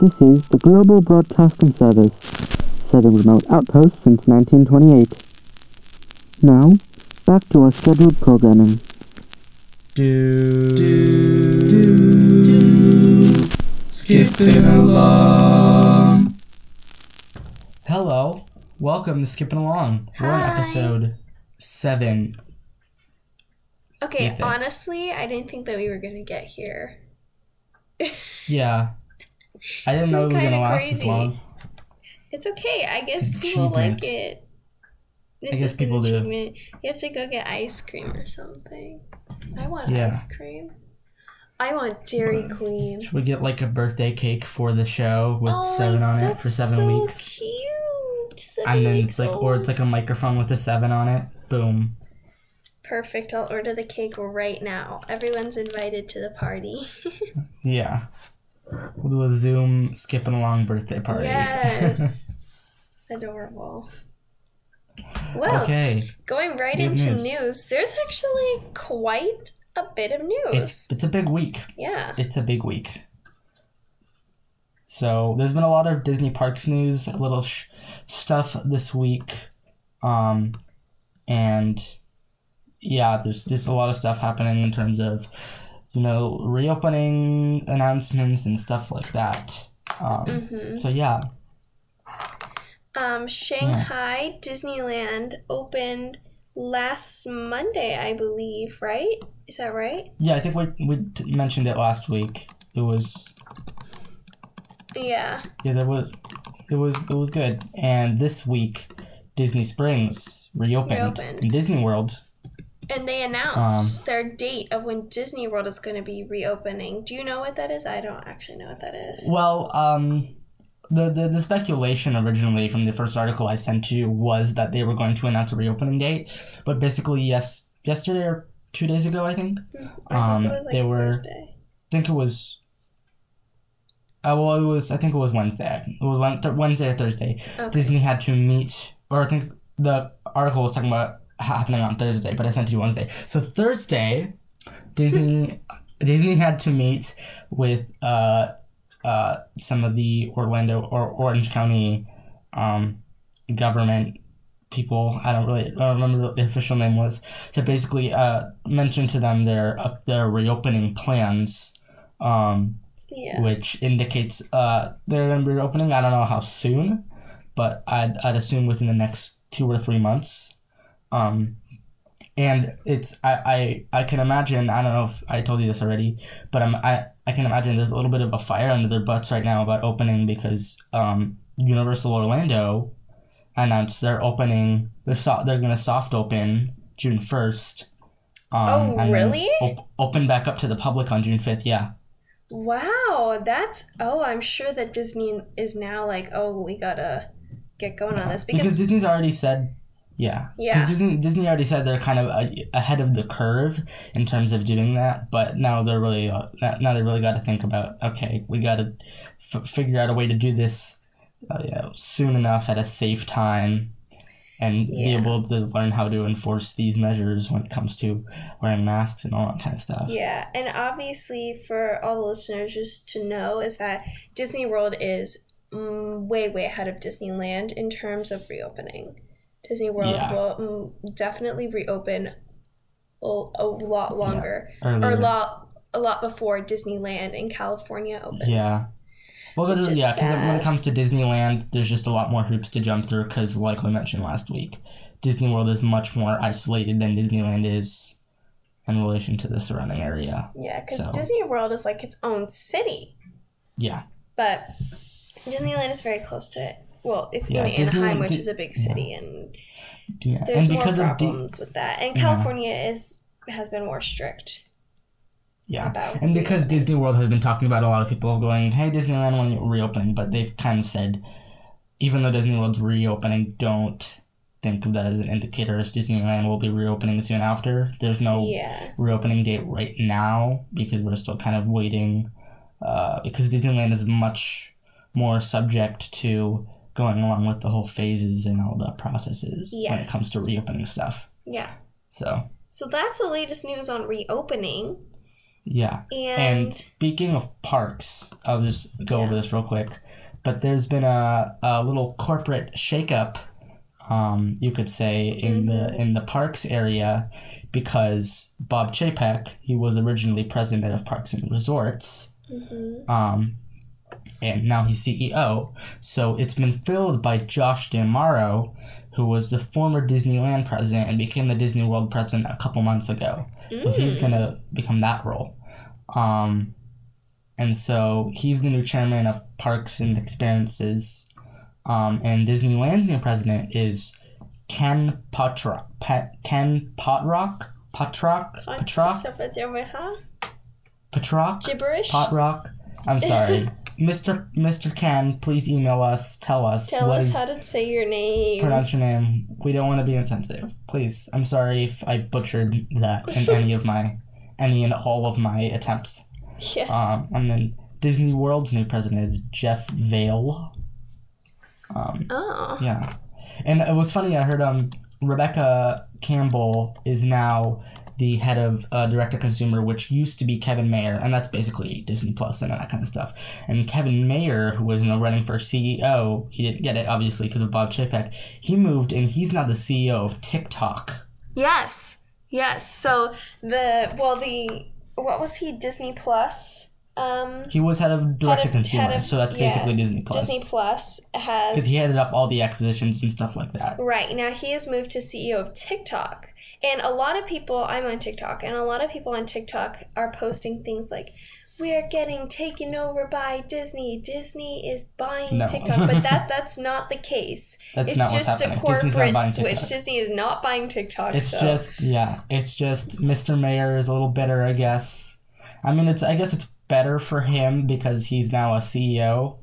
This is the Global Broadcasting Service, serving remote outposts since 1928. Now, back to our scheduled programming. Do, do, do, do. skipping along. Hello, welcome to Skipping Along. We're on Hi. episode seven. Okay, Seven. honestly, I didn't think that we were gonna get here. Yeah, I didn't This know it was gonna last this crazy. long. It's okay. I guess people like it. This guess is people an do. You have to go get ice cream or something. I want Yeah. ice cream. I want Dairy Queen. Should we get like a birthday cake for the show with oh, seven on it for seven so weeks? cute. Seven And then it's like, or it's like a microphone with a seven on it. Boom. perfect. I'll order the cake right now. Everyone's invited to the party. Yeah. We'll do a Zoom skipping along birthday party. yes. Adorable. Well, okay. Going right Good into news. news. there's actually quite a bit of news. It's it's a big week. yeah. It's a big week. So there's been a lot of Disney Parks news, a little sh- stuff this week, um, and yeah, there's just a lot of stuff happening in terms of you know reopening announcements and stuff like that. Um, hmm So yeah, Um, Shanghai Disneyland opened last Monday, I believe. Right? Is that right? yeah, I think we we mentioned it last week. It was Yeah. Yeah, there was, it was, it was good. And this week, Disney Springs reopened, Reopened. in Disney World. And they Um, announced their date of when Disney World is going to be reopening. Do you know what that is? I don't actually know what that is. Well, um, the, the the speculation originally from the first article I sent to you was that they were going to announce a reopening date, but basically, yes, yesterday or two days ago, I think. I um, think it was like they were- Thursday. I think it was. Uh, well, it was. I think it was Wednesday. It was Wednesday or Thursday. Okay. Disney had to meet, or I think the article was talking about happening on Thursday, but I sent you Wednesday. So Thursday, Disney Disney had to meet with uh, uh, some of the Orlando or Orange County um, government people. I don't really I don't remember what the official name was to basically uh, mention to them their uh, their reopening plans. Um, Yeah. which indicates uh, they're going to be reopening. I don't know how soon, but I'd, I'd assume within the next two or three months. Um, and it's I, I I can imagine I don't know if I told you this already, but I'm, I I can imagine there's a little bit of a fire under their butts right now about opening because um, Universal Orlando announced they're opening they're so, they're gonna soft open June first. Um, Oh, and really? Op- open back up to the public on June fifth. Yeah. Wow, that's oh, I'm sure that Disney is now like, oh, we gotta get going on this because, because, Disney's already said, yeah, Yeah. Because Disney Disney already said they're kind of a, ahead of the curve in terms of doing that, but now they're really uh, now they really got to think about okay, we got to f- figure out a way to do this, uh, you know, soon enough at a safe time. And be able to learn how to enforce these measures when it comes to wearing masks and all that kind of stuff. yeah, and obviously for all the listeners just to know is that Disney World is mm, way way ahead of Disneyland in terms of reopening. Disney World Yeah. will mm, definitely reopen a, a lot longer or a lot a lot before Disneyland in California opens. Yeah. Well, because yeah, because when it comes to Disneyland, there's just a lot more hoops to jump through. Because, like we mentioned last week, Disney World is much more isolated than Disneyland is in relation to the surrounding area. Yeah, because So- Disney World is like its own city. Yeah, But Disneyland is very close to it. Well, it's Yeah, in Anaheim, which is a big city, and yeah, there's and more because of Di- problems with that. And Yeah. California is has been more strict yeah, and because. Disney World has been talking about a lot of people going, "Hey, Disneyland, when you reopening?" But they've kind of said, even though Disney World's reopening, don't think of that as an indicator as Disneyland will be reopening soon after. There's no yeah, reopening date right now because we're still kind of waiting uh, because Disneyland is much more subject to going along with the whole phases and all the processes when it comes to reopening stuff. yeah. So So that's the latest news on reopening. Yeah. And, And speaking of parks, I'll just go Yeah. over this real quick. But there's been a, a little corporate shakeup, um, you could say, in the Mhm. in the parks area, because Bob Chapek, he was originally president of Parks and Resorts, Mhm. um, and now he's CEO. So it's been filled by Josh D'Amaro, who was the former Disneyland president and became the Disney World president a couple months ago. So he's Mm. gonna become that role. Um, and so he's the new chairman of Parks and Experiences. Um, and Disneyland's new president is Ken Potrock. Pe- Ken Potrock? Potrock? Potrock? Huh? Potrock? Gibberish. Potrock? I'm sorry. Mr. Mr. Ken, please email us. Tell us. Tell us how to say your name. pronounce your name. We don't want to be insensitive. Please. I'm sorry if I butchered that in any of my any and all of my attempts. yes. Um, and then Disney World's new president is Jeff Vahle. Um, oh. yeah, and it was funny. I heard um Rebecca Campbell is now the head of uh, direct to consumer, which used to be Kevin Mayer, and that's basically Disney Plus and all that kind of stuff. And Kevin Mayer, who was running for CEO, he didn't get it obviously because of Bob Chapek. He moved, and he's now the CEO of TikTok. Yes. Yes. So the well the what was he Disney Plus? Um He was head of direct to consumer, of- so that's yeah, basically Disney Plus. Disney Plus has because he headed up all the acquisitions and stuff like that. right now he has moved to CEO of TikTok. And a lot of people I'm on TikTok and a lot of people on TikTok are posting things like we are getting taken over by Disney. Disney is buying No. TikTok, but that that's not the case. That's it's not what's just a happening. Disney's not corporate switch. Disney is not buying TikTok. It's so. just yeah, it's just Mr. Mayor is a little bitter, I guess. I mean, it's I guess it's better for him because he's now a CEO,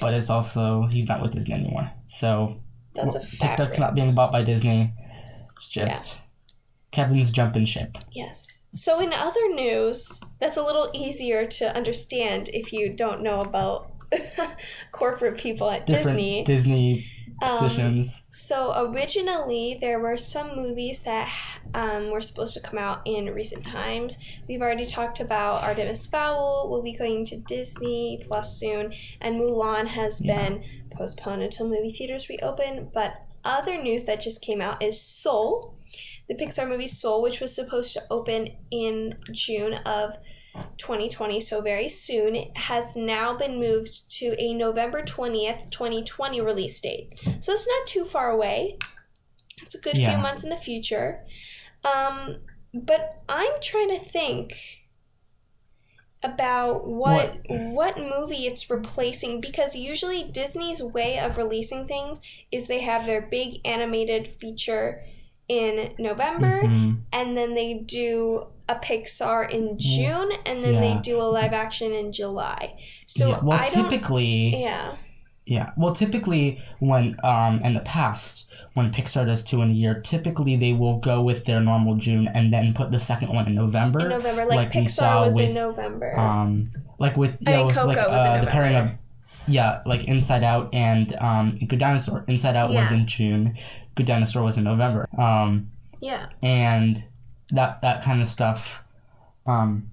but it's also he's not with Disney anymore. So that's a fact. TikTok's not being bought by Disney. It's just Kevin's jumping ship. Yes. So, in other news, that's a little easier to understand if you don't know about corporate people at Different Disney. Disney Um. So, originally, there were some movies that um, were supposed to come out in recent times. We've already talked about Artemis Fowl will be going to Disney Plus soon, and Mulan has Yeah. been postponed until movie theaters reopen. But other news that just came out is Soul, the Pixar movie Soul, which was supposed to open in June of 2020, so very soon, has now been moved to a November 20th, 2020 release date. So it's not too far away. It's a good Yeah. few months in the future. Um, but I'm trying to think about what what movie it's replacing because usually Disney's way of releasing things is they have their big animated feature in November Mhm. and then they do a Pixar in June and then Yeah. they do a live action in July. So yeah. Well, I don't typically, yeah. Yeah. Well, typically, when um in the past, when Pixar does two in a year, typically they will go with their normal June and then put the second one in November. In November like, like Pixar saw was in November. Um, like with you I know, mean, with, like Coco was in uh, the pairing of November. yeah, like Inside Out and um Good Dinosaur. Inside Out was in June. Good Dinosaur was in November. Um, yeah. and that that kind of stuff. Um,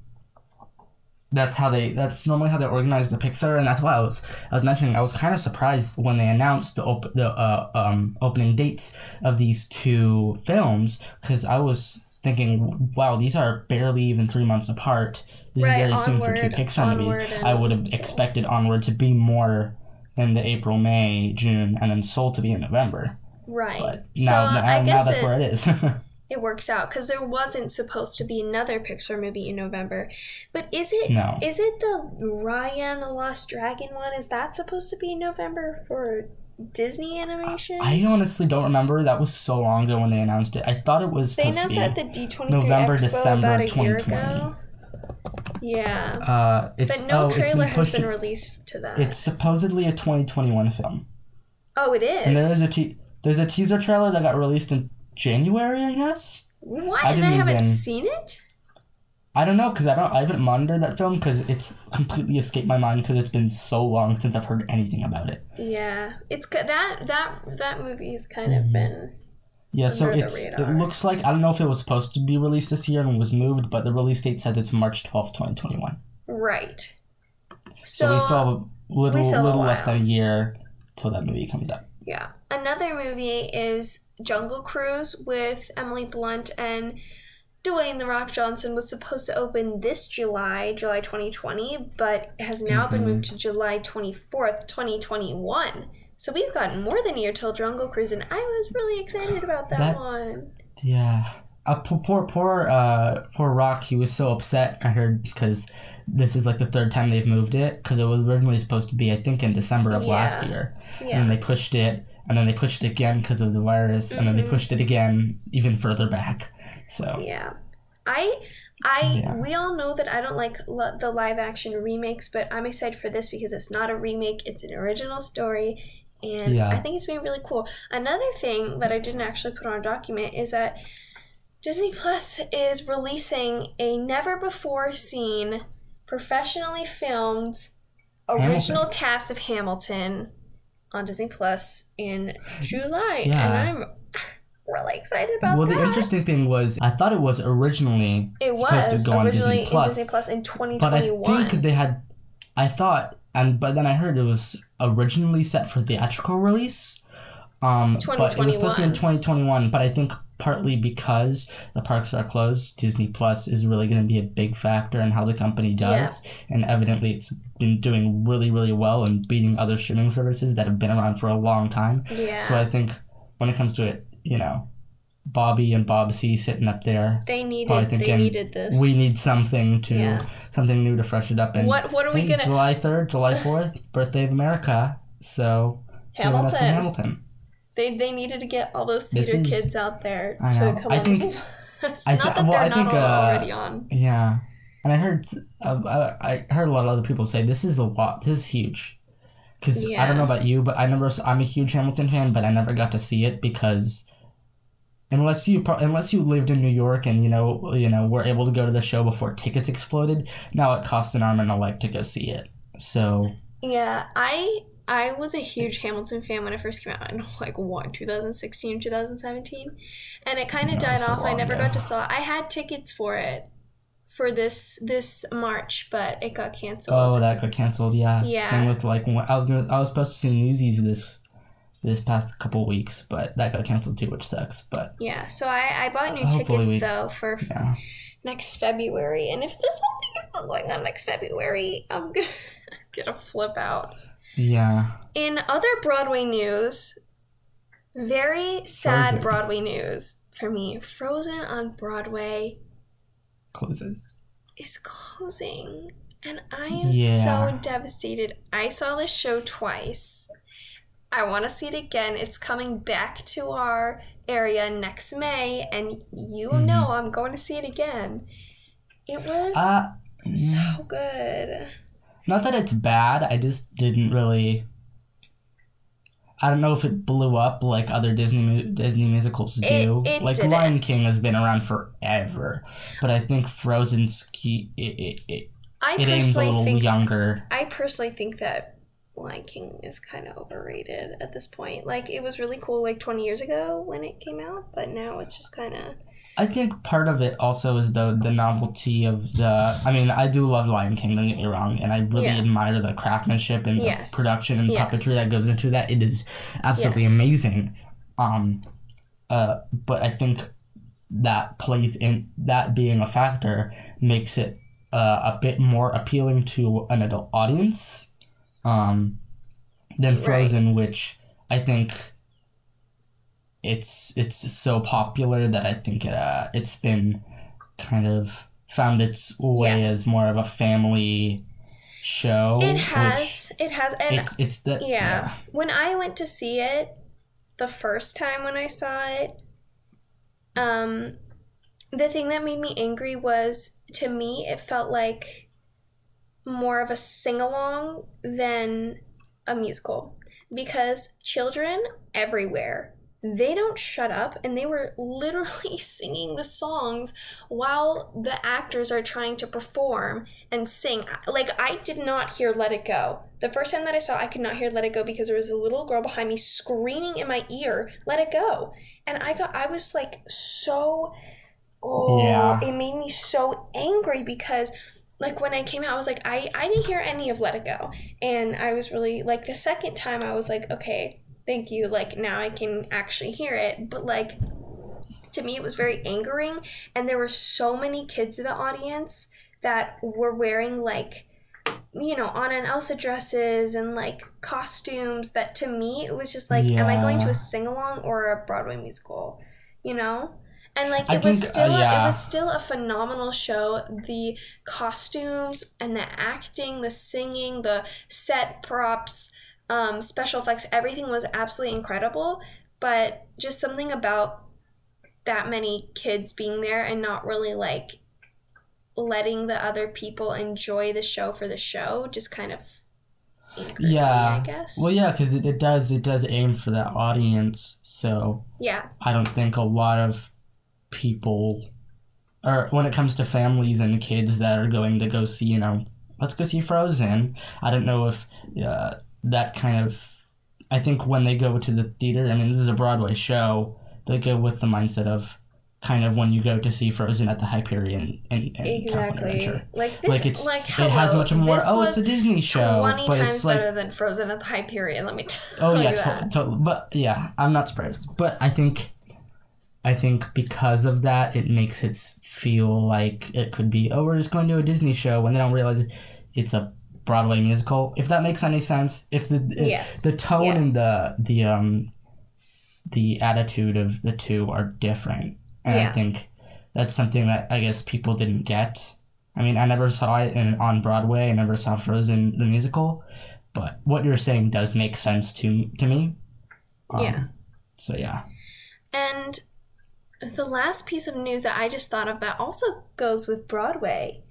that's how they. That's normally how they organize the Pixar, and that's why I was I was mentioning. I was kind of surprised when they announced the op- the uh, um, opening dates of these two films because I was thinking, wow, these are barely even three months apart. This Right, is very soon for two Pixar movies. I would have expected Onward to be more than the April, May, June, and then Soul to be in November. Right. But so now, now, I now guess that's it, where it is. it works out because there wasn't supposed to be another Pixar movie in November. But is it no. is it the Raya and the Last Dragon one? Is that supposed to be November for Disney animation? I honestly don't remember. That was so long ago when they announced it. I thought it was they announced at the D twenty November, Expo December about a year 2020. ago. Yeah, uh, it's but no oh, trailer been has been to- released to that. it's supposedly a 2021 film, oh, it is. and there is a te- there's a teaser trailer that got released in January, I guess. what? I and I haven't even- seen it. I don't know because I don't I haven't monitored that film because it's completely escaped my mind because it's been so long since I've heard anything about it. Yeah, it's that that that movie has kind of Mhm. been Yeah, so it's it looks like I don't know if it was supposed to be released this year and was moved, but the release date says it's March twelfth, twenty twenty one. Right. So, So, we still have a little little less than a year till that movie comes out. yeah. Another movie is Jungle Cruise with Emily Blunt and Dwayne The Rock Johnson was supposed to open this July, July 2020, but has now been Mhm. moved to July 24th, 2021. So we've gotten more than a year till Jungle Cruise, and I was really excited about that, That- one. Yeah. Uh, poor, poor, poor, uh, poor Rock. He was so upset. I heard because this is like the third time they've moved it because it was originally supposed to be, I think, in December of last year, and Yeah. then they pushed it, and then they pushed it again because of the virus, and then they Mhm. pushed it again even further back. So Yeah. I I Yeah. we all know that I don't like lo- the live action remakes, but I'm excited for this because it's not a remake, it's an original story and Yeah. I think it's been really cool. Another thing that I didn't actually put on a document is that Disney Plus is releasing a never before seen professionally filmed original cast of Hamilton on Disney Plus in July Yeah. and I'm really excited about well, that. Well, the interesting thing was I thought it was originally It supposed was to go on Disney Plus, in Disney Plus in but I think they had. I thought, and but then I heard it was originally set for theatrical release. Um, but it was supposed to be in 2021. But I think partly because the parks are closed, Disney Plus is really going to be a big factor in how the company does, and evidently it's been doing really, really well and beating other streaming services that have been around for a long time. yeah, So I think when it comes to it, you know, Bobby and Bob C sitting up there. they needed probably they needed this. We need something to Yeah. something new to fresh it up. And what what are we gonna July third, July fourth, birthday of America. So join us in Hamilton? Hamilton. They they needed to get all those theater is- kids out there I to know. come I on think- Plus. I not thi- that well, they're I not think, uh, already on. Yeah, and I heard uh, I I heard a lot of other people say this is a lot. This is huge. Because I don't know about you, but I never. I'm a huge Hamilton fan, but I never got to see it because unless you unless you lived in New York and you know you know were able to go to the show before tickets exploded, now it costs an arm and a leg to go see it. So Yeah, I I was a huge Hamilton fan when it first came out in like what 2016 2017, and it kind of No, died off. I never ago. got to saw. it. I had tickets for it for this this March, but it got canceled. oh, that got canceled. Yeah. Yeah. Same with like I was gonna I was supposed to see Newsies this this past couple weeks, but that got canceled too, which sucks. But Yeah, so I, I bought new tickets we- though for f- yeah. next February, and if this whole thing is not going on next February, I'm gonna gonna flip out. Yeah. In other Broadway news, very sad Frozen. Broadway news for me. Frozen on Broadway Closes. is closing, and I am Yeah. so devastated. I saw this show twice. I want to see it again. It's coming back to our area next May, and you Mhm. know I'm going to see it again. It was Uh, so good. Not that it's bad. I just didn't really. I don't know if it blew up like other Disney Disney musicals do. It- it like didn't. Lion King has been around forever, but I think Frozen's key, it, it, it, I it aims a little think younger. I personally think that Lion King is kind of overrated at this point. Like it was really cool like 20 years ago when it came out, but now it's just kind of I think part of it also is the the novelty of the. I mean, I do love Lion King. Don't get me wrong, and I really Yeah. admire the craftsmanship and Yes. the production and Yes. puppetry that goes into that. It is absolutely Yes. amazing. Um, uh, but I think that plays in that being a factor makes it uh, a bit more appealing to an adult audience, um, than Right. Frozen, which I think it's it's so popular that I think it, uh, it's been kind of found its way as more of a family show. It has it has and It's it's the yeah. When I went to see it the first time when I saw it, um the thing that made me angry was to me it felt like more of a sing-along than a musical because children everywhere they don't shut up and they were literally singing the songs while the actors are trying to perform and sing. Like i did not hear let it go. The first time that i saw i could not hear let it go because there was a little girl behind me screaming in my ear let it go. And i got i was like so oh Yeah. it made me so angry because like when i came out i was like i i didn't hear any of let it go. And i was really like the second time i was like okay thank you like now i can actually hear it. But like to me it was very angering. And there were so many kids in the audience that were wearing like you know Anna and Elsa dresses and like costumes that to me it was just like am I going to a sing along or a Broadway musical you know? And like I it was think, uh, still it was still a phenomenal show. The costumes and the acting the singing the set props um, special effects everything was absolutely incredible but just something about that many kids being there and not really like letting the other people enjoy the show for the show just kind of angered me, Yeah. I guess. Well, yeah, because it, it does it does aim for that audience. So Yeah. I don't think a lot of people, or when it comes to families and kids that are going to go see, you know, let's go see Frozen. I don't know if uh, that kind of. I think when they go to the theater, I mean, this is a Broadway show. They go with the mindset of kind of when you go to see Frozen at the Hyperion and, and Exactly. Adventure. Like this Like it's like it has much more. Oh, it's a Disney show, 20 but times it's like better than Frozen at the Hyperion, let me oh, tell Oh yeah, that. to- to- but yeah, I'm not surprised. But I think, I think because of that, it makes it feel like it could be. Oh, we're just going to a Disney show when they don't realize it- it's a Broadway musical. If that makes any sense. If the if Yes. the tone Yes. and the the um the attitude of the two are different, and Yeah. I think that's something that I guess people didn't get. I mean, I never saw it in, on Broadway. I never saw Frozen the musical, but what you're saying does make sense to to me. Um, Yeah. So yeah. And the last piece of news that I just thought of that also goes with Broadway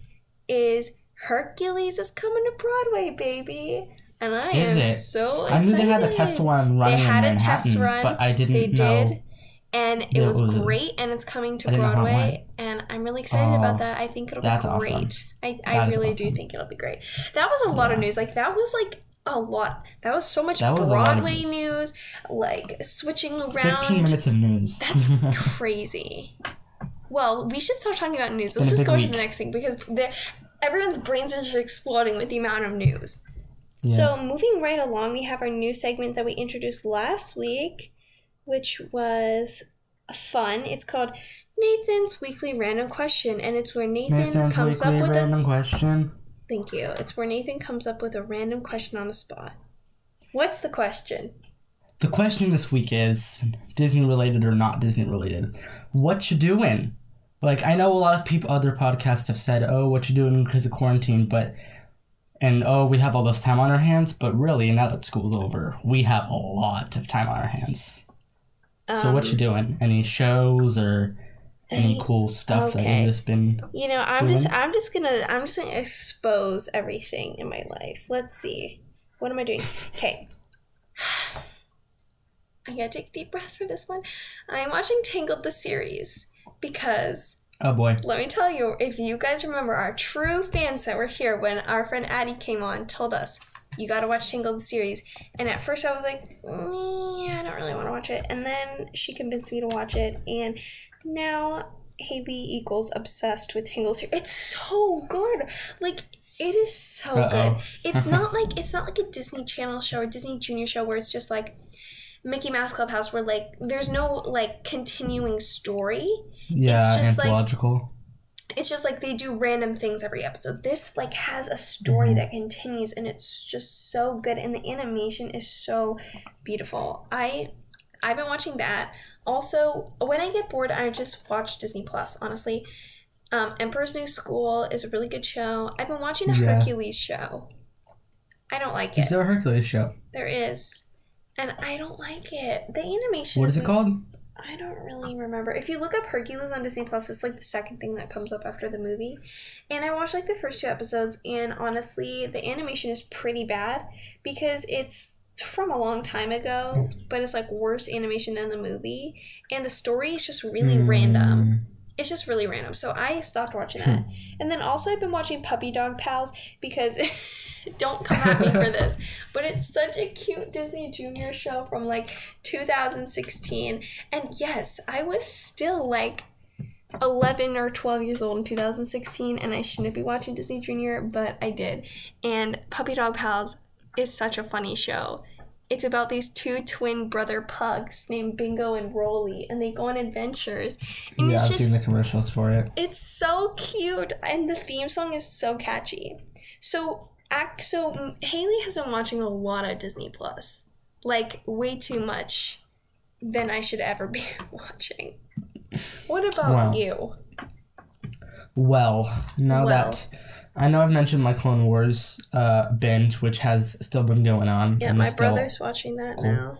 is Hercules is coming to Broadway, baby. And I Is am it? so excited. I knew they had a test run running had in a test run. but I didn't They know. did. And it was was great, and it's coming to I didn't know how it Broadway, and I'm really excited Oh, about that. I think it'll that's be awesome. great. I, I That is really do think it'll be great. That was a lot of news. Like that was like a lot. That was so much was a lot of Broadway news. news. Like switching around. Fifteen minutes of news. That's crazy. Well, we should start talking about news. Let's just go to the next thing because there- everyone's brains are just exploding with the amount of news. Yeah. So, moving right along, we have our new segment that we introduced last week, which was fun. It's called Nathan's Weekly Random Question, and it's where Nathan Nathan's comes up with a random question. Thank you. It's where Nathan comes up with a random question on the spot. What's the question? The question this week is Disney related or not Disney related. What you doing? Like I know a lot of people, other podcasts have said, "Oh, what you doing because of quarantine?" But and oh, we have all this time on our hands. But really, now that school's over, we have a lot of time on our hands. So what Um, you doing? Any shows or any cool stuff that okay. you've just been? You know, I'm just? I'm just gonna I'm just gonna expose everything in my life. Let's see. What am I doing? Okay. I gotta take a deep breath for this one. I'm watching Tangled the series because Oh boy. let me tell you, if you guys remember our true fans that were here when our friend Addie came on, told us you gotta watch Tangled the series. And at first I was like, me, I don't really want to watch it. And then she convinced me to watch it, and now Haley equals obsessed with Tangled series. It's so good. Like it is so Uh-oh. good. It's not like it's not like a Disney Channel show or Disney Junior show where it's just like Mickey Mouse Clubhouse where like there's no like continuing story Yeah, it's just like- it's just like they do random things every episode. This like has a story Mhm. that continues and it's just so good and the animation is so beautiful. I I've been watching that. Also, when I get bored, I just watch Disney Plus, honestly. Um, Emperor's New School is a really good show. I've been watching the Yeah. Hercules show. I don't like Is it. there a Hercules show? There is. And I don't like it. The animation What is it called? I don't really remember. If you look up Hercules on Disney Plus, it's like the second thing that comes up after the movie. And I watched like the first two episodes, and honestly, the animation is pretty bad because it's from a long time ago, mm. but it's like worse animation than the movie, and the story is just really random. Mm. It's just really random. So I stopped watching hmm. that. And then also I've been watching Puppy Dog Pals because don't come at me for this, but it's such a cute Disney Junior show from like 2016. And yes, I was still like 11 or 12 years old in 2016 and I shouldn't be watching Disney Junior, but I did. And Puppy Dog Pals is such a funny show. It's about these two twin brother pugs named Bingo and Rolly, and they go on adventures. And Yeah, it's I've just seen the commercials for it. it's so cute, and the theme song is so catchy. So, so mm, Haley has been watching a lot of Disney Plus, like way too much than I should ever be watching. What about Wow. you? Well, now Well. that I know I've mentioned my Clone Wars uh, binge, which has still been going on. Yeah, my still- brother's watching that now.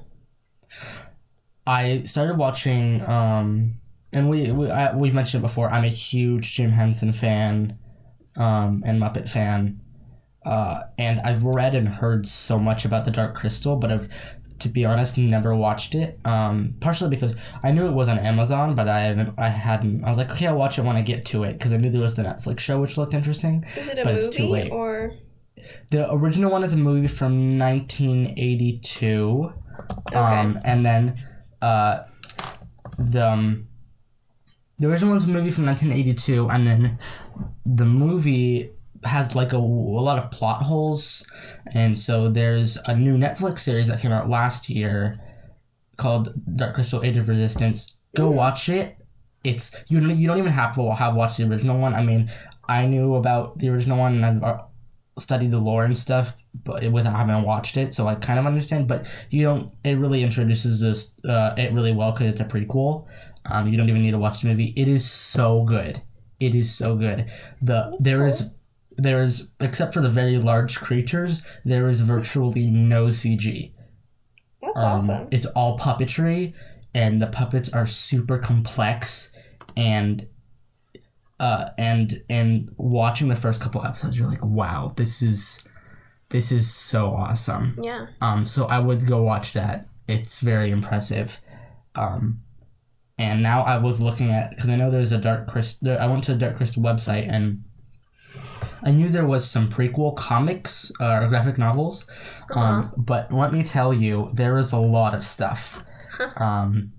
I started watching, um, and we, we I, we've mentioned it before. I'm a huge Jim Henson fan, um, and Muppet fan, uh, and I've read and heard so much about the Dark Crystal, but I've, to be honest, never watched it. Um, partially because I knew it was on Amazon, but I haven't, I hadn't. I was like, okay, I'll watch it when I get to it because I knew there was the Netflix show which looked interesting. Is it a But it's too movie late. or The original one is a movie from 1982. okay? Um, and then uh, the um, the original one's a movie from 1982, and then the movie has like a, a lot of plot holes, and so there's a new Netflix series that came out last year called Dark Crystal: Age of Resistance. Go watch it. It's you don't you don't even have to have watched the original one. I mean, I knew about the original one, and I've uh, studied the lore and stuff, but it, without having watched it, so I kind of understand. But you don't. It really introduces this uh, it really well because it's a prequel. Um, you don't even need to watch the movie. It is so good. It is so good. The That's there cool. is there is except for the very large creatures, there is virtually no CG. That's Um, awesome. It's all puppetry, and the puppets are super complex, and uh, and and watching the first couple episodes, you're like, wow, this is this is so awesome. Yeah. Um, so I would go watch that. It's very impressive. Um, and now I was looking at because I know there's a Dark Crystal. I went to the Dark Crystal website and I knew there was some prequel comics uh, or graphic novels. Um, but let me tell you, there is a lot of stuff. um,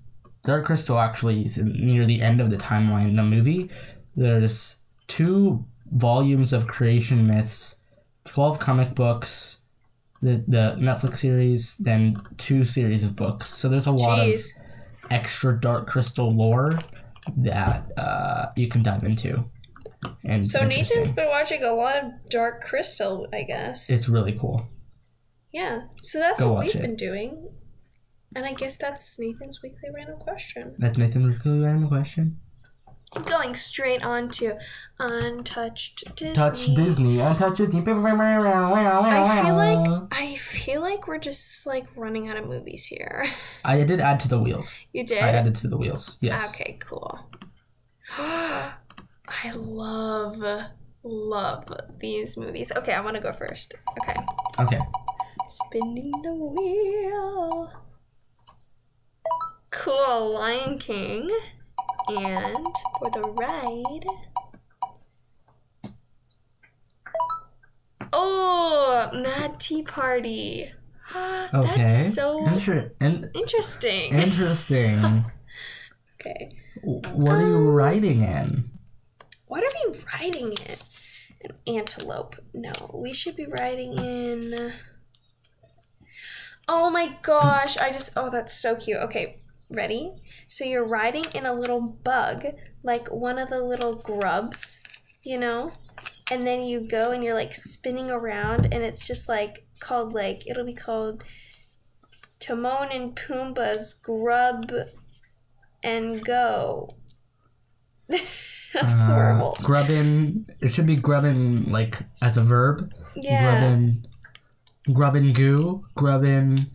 Dark Crystal actually is near the end of the timeline in the movie. There's two volumes of creation myths, twelve comic books, the the Netflix series, then two series of books. So there's a lot of extra Dark Crystal lore that uh, you can dive into. And So. Nathan's been watching a lot of Dark Crystal, I guess. it's really cool. yeah. So that's Go what we've it. been doing. And I guess that's Nathan's weekly random question. That's Nathan's weekly random question. Going straight on to Untouched Disney. Touch Disney. Untouched Disney. I feel like I feel like we're just like running out of movies here. I did add to the wheels. You did? I added to the wheels. Yes. Okay, cool. I love love these movies. Okay, I want to go first. Okay. Okay. Spinning the wheel. Cool, Lion King. And for the ride. Oh, Mad Tea Party. Okay. That's so Inter- in- interesting. interesting. okay. what are you Um, writing in? What are we riding in? An antelope. No, we should be riding in. Oh my gosh, I just. Oh, that's so cute. Okay, ready? So you're riding in a little bug, like one of the little grubs, you know? And then you go and you're like spinning around, and it's just like called, like, it'll be called Timon and Pumbaa's Grub and Go. that's horrible. Uh, grubbin. It should be grubbin like as a verb. Yeah. Grubbin. Grubbin goo. Grubbin.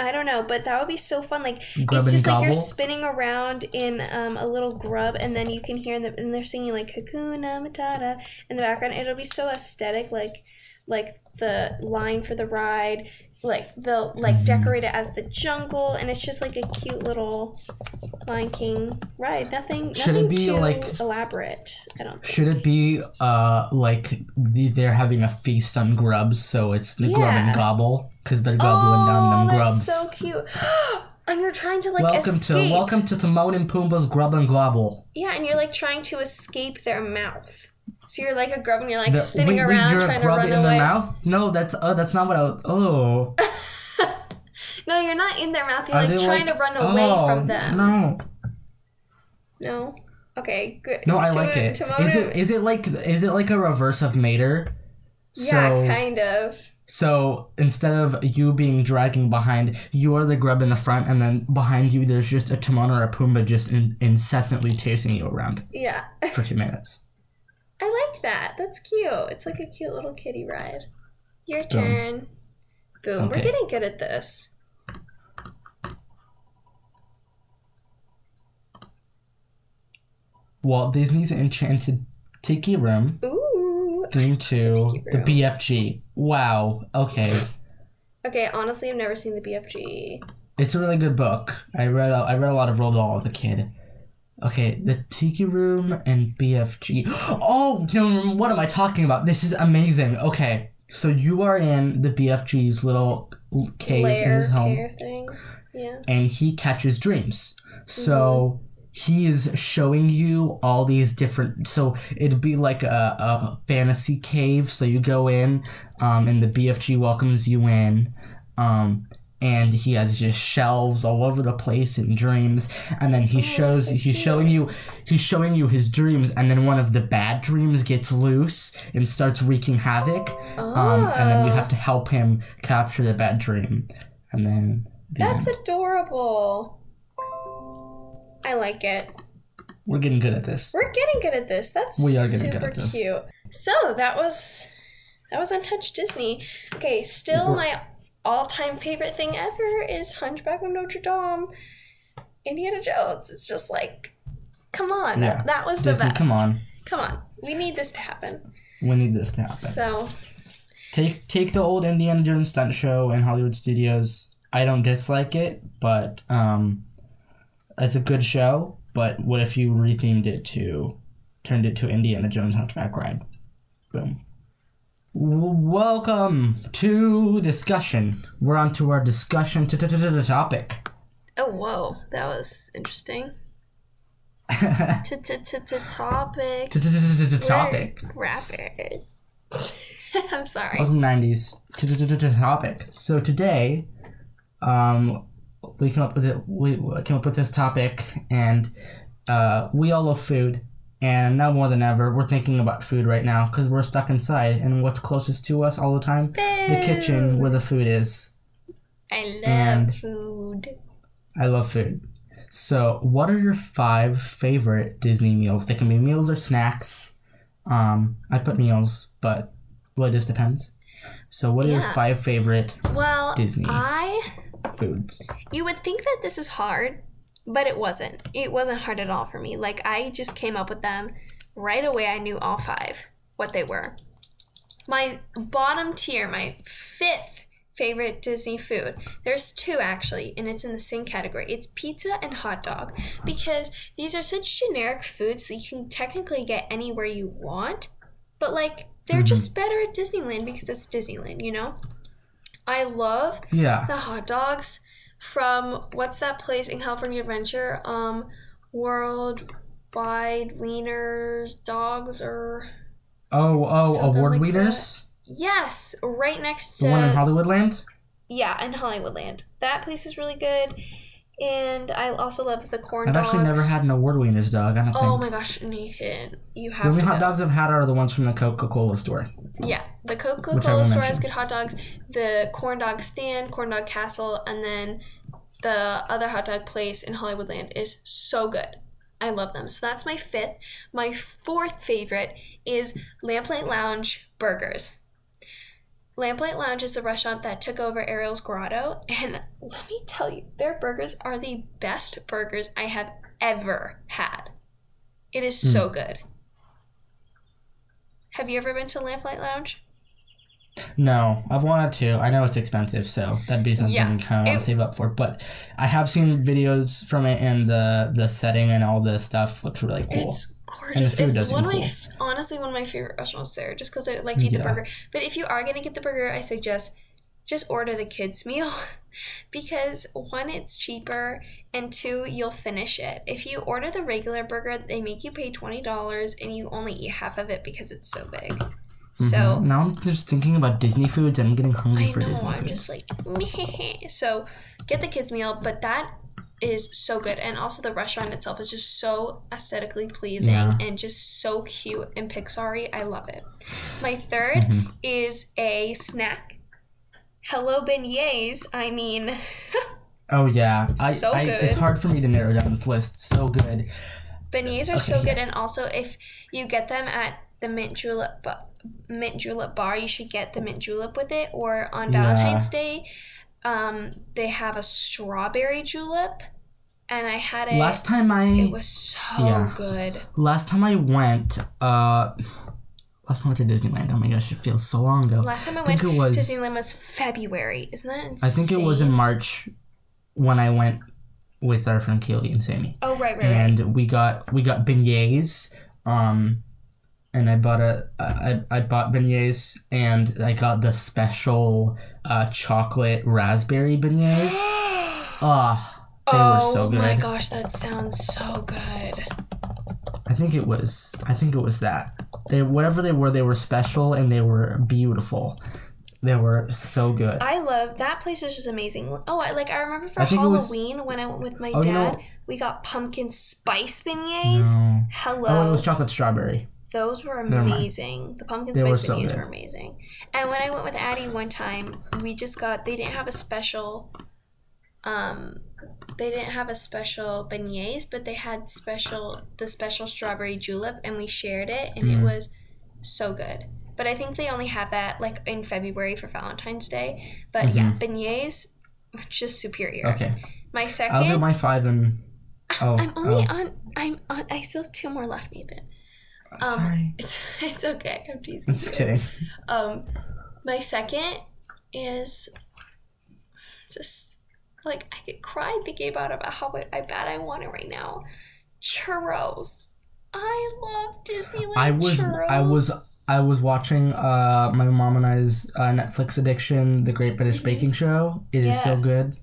I don't know, but that would be so fun. Like Grub it's just like you're spinning around in um, a little grub, and then you can hear them, and they're singing like Hakuna Matata in the background. It'll be so aesthetic, like like the line for the ride, like they'll like decorate it as the jungle, and it's just like a cute little Lion King ride. Nothing, Should it nothing be, too like- elaborate. I don't. Think. Should it be uh like they're having a feast on grubs, so it's the grub and gobble because they're gobbling down them oh, grubs. that's so cute. and you're trying to like welcome escape. to welcome to Timon and Pumbaa's Grub and Gobble. Yeah, and you're like trying to escape their mouth. So you're like a grub and you're like The- spinning wait, around you're a trying to run in away. their mouth? No, that's oh, that's not what I was. Oh, No, you're not in their mouth. You're Are like trying like- to run away oh, from them. No, No? Okay, good. no, I To- like it. Is it is it like is it like a reverse of Mater? Yeah, So kind of. so instead of you being dragging behind, you are the grub in the front, and then behind you there's just a Timon or a Pumbaa just in, incessantly chasing you around Yeah. for two minutes. I like that. That's cute. It's like a cute little kitty ride. Your turn. Boom. We're getting good at this. Walt Disney's Enchanted Tiki Room Ooh. themed to Tiki the BFG. Wow. Okay. Okay, honestly, I've never seen the BFG. It's a really good book. I read a, I read a lot of Roald Dahl as a kid. Okay, the Tiki Room and BFG. Oh no, what am I talking about? This is amazing. Okay, so you are in the BFG's little cave in his home, thing. Yeah. and he catches dreams. So he is showing you all these different. So it'd be like a, a fantasy cave. So you go in, um, and the BFG welcomes you in, um, and he has just shelves all over the place in dreams. And then he shows so he's showing you he's showing you his dreams, and then one of the bad dreams gets loose and starts wreaking havoc. Um, and then you Oh. have to help him capture the bad dream, and then. the That's end. adorable. I like it. We're getting good at this. We're getting good at this. That's We are getting super good at this. cute. So that was that was Untouched Disney. Okay, still We're- my all-time favorite thing ever is Hunchback of Notre Dame. Indiana Jones. It's just like, come on, Yeah. that was Disney, the best. come on. come on. We need this to happen. We need this to happen. So Take take the old Indiana Jones stunt show in Hollywood Studios. I don't dislike it, but um, it's a good show. But what if you rethemed it to, turned it to Indiana Jones Hunchback Ride? Boom. Welcome to discussion. We're on to our discussion to the topic. Oh whoa, that was interesting. Topic. Topic. Rappers. I'm sorry. Welcome nineties topic. So today, um, we came up with it. We we came up with this topic, and uh, we all love food. And now more than ever, we're thinking about food right now because we're stuck inside. And what's closest to us all the time? The kitchen where the food is. I love and- food. I love food. So, what are your five favorite Disney meals? They can be meals or snacks. Um, I put meals, but well, it just depends. So, what are your five favorite Well, Disney. I foods? you would think that this is hard, but it wasn't. It wasn't hard at all for me. Like I just came up with them right away. I knew all five what they were. My bottom tier, my fifth favorite Disney food. There's two actually, and it's in the same category. It's pizza and hot dog because these are such generic foods that you can technically get anywhere you want, but like they're Mhm. just better at Disneyland because it's Disneyland, you know? I love Yeah. the hot dogs from what's that place in California Adventure? Um, World Wide Wieners Dogs or Oh, oh, award like wieners. yes, right next to The one in Hollywoodland. yeah, in Hollywoodland. That place is really good, and I also love the corn dog. I've dogs. actually never had an award wieners dog. I don't Oh think. my gosh, Nathan, you have the only hot dogs I've had are the ones from the Coca Cola store. Yeah, the Coca Cola store has good hot dogs. The corn dog stand, corn dog castle, and then the other hot dog place in Hollywoodland is so good. I love them. So that's my fifth. My fourth favorite is Lamplight Lounge burgers. Lamplight Lounge is the restaurant that took over Ariel's Grotto, and let me tell you, their burgers are the best burgers I have ever had. It is so hmm. good. Have you ever been to Lamplight Lounge? No, I've wanted to. I know it's expensive, so that'd be something Yeah, I kind of want to save up for. But I have seen videos from it, and the the setting and all the stuff looks really cool. It's gorgeous. It's one of seem my cool. honestly one of my favorite restaurants there, just because I like to eat the burger. But if you are gonna get the burger, I suggest just order the kids meal, because one it's cheaper, and two you'll finish it. If you order the regular burger, they make you pay twenty dollars, and you only eat half of it because it's so big. So. Mhm. now I'm just thinking about Disney foods, and I'm getting hungry I for know. Disney I'm food. just like, meh. so get the kids meal, but that is so good, and also the restaurant itself is just so aesthetically pleasing Yeah. and just so cute and Pixar-y. I love it. My 3rd Mhm. is a snack. Hello beignets. I mean, Oh yeah, I, So I, good. It's hard for me to narrow down this list. So good. beignets are Okay, so yeah. good, and also if you get them at the mint julep mint julep bar, you should get the mint julep with it. Or on Yeah. Valentine's Day, um, they have a strawberry julep, and I had it. Last time I it was so yeah. good. last time I went, uh, last time I went to Disneyland. Oh my gosh, it feels so long ago. Last time I I went to. Disneyland was February. Isn't that insane? I think it was in March when I went with our friend Keely and Sammy. Oh right, right, right. and we got we got beignets um and i bought a i i bought beignets and i got the special uh chocolate raspberry beignets ah they were so good. Oh my gosh, that sounds so good. i think it was i think it was that they whatever they were they were special and they were beautiful they were so good I love that place is just amazing. Oh, I like I remember for I it was- Halloween when I went with my Oh, you dad, know- we got pumpkin spice beignets. no. Hello. oh it was chocolate strawberry Those were amazing. The pumpkin They were spice so beignets were amazing. And when I went with Addie one time, we just got they didn't have a special um they didn't have a special beignets, but they had special the special strawberry julep and we shared it and it Mm. was so good. But I think they only have that like in February for Valentine's Day. But yeah, beignets just superior. Mm-hmm. okay My second i'll do my five and oh I'm only oh, on I'm on I still have two more left, Nathan. Um, sorry It's it's okay. I'm teasing just you. kidding Um, my second is just like I could cry thinking about about how I bad I want it right now. Churros. I love Disneyland I was churros. I was I was watching uh my mom and I's uh, Netflix addiction, The Great British Mhm. Baking Show. It is so good,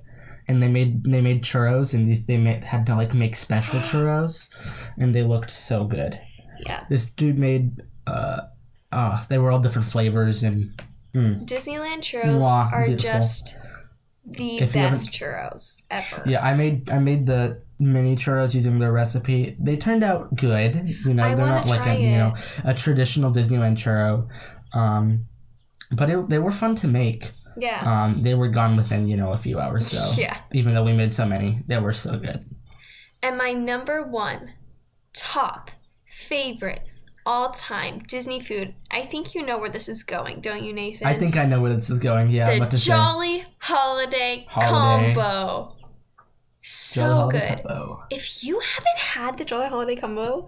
and they made they made churros and they, they made, had to like make special churros, and they looked so good. Yeah. This dude made uh, uh they were all different flavors and mm. Disneyland churros Mwah, are beautiful. just the If best churros ever. yeah. I made I made the mini churros using their recipe. They turned out good. You know, I they're not like a you know a traditional Disneyland churro. Um, but it, they were fun to make. Yeah. Um, they were gone within you know a few hours though. Yeah. Even though we made so many, they were so good. And my number one top favorite all time Disney food. I think you know where this is going, don't you, Nathan? I think I know where this is going. Yeah, I'm the about to say. Jolly Holiday, Holiday. Combo. So Jolly good. Combo. If you haven't had the Jolly Holiday Combo,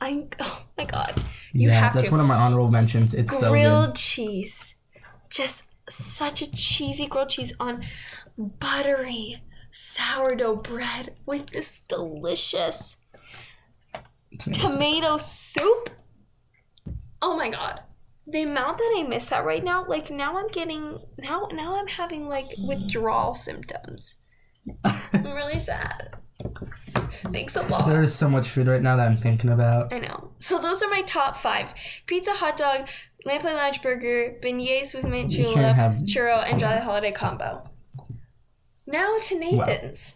I'm oh my god. You yeah, have that's to. one of my honorable mentions. It's so grilled cheese. Just such a cheesy grilled cheese on buttery sourdough bread with this delicious Tomato soup. Oh my god. The amount that I miss that right now, like now I'm getting now now I'm having like withdrawal symptoms. I'm really sad. Thanks a lot. There is so much food right now that I'm thinking about. I know. So those are my top five: pizza, hot dog, Lamplight Lounge burger, beignets with mint You julep, have- churro, and Jolly Holiday combo. Now to Nathan's.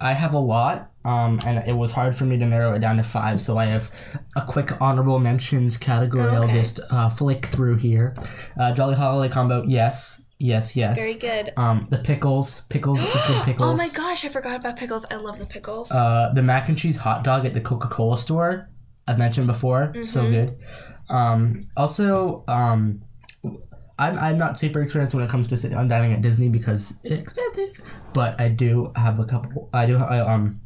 I have a lot, um, and it was hard for me to narrow it down to five. So I have a quick honorable mentions category. I'll just uh, flick through here. Uh, Jolly Holiday combo, yes, yes, yes. Very good. Um, the pickles, pickles, good pickles. Oh my gosh, I forgot about pickles. I love the pickles. Uh, the mac and cheese hot dog at the Coca Cola store. I've mentioned before, so Mhm. good. Um, also, um, I'm, I'm not super experienced when it comes to sit down dining at Disney because it's expensive. But I do have a couple. I do I, um.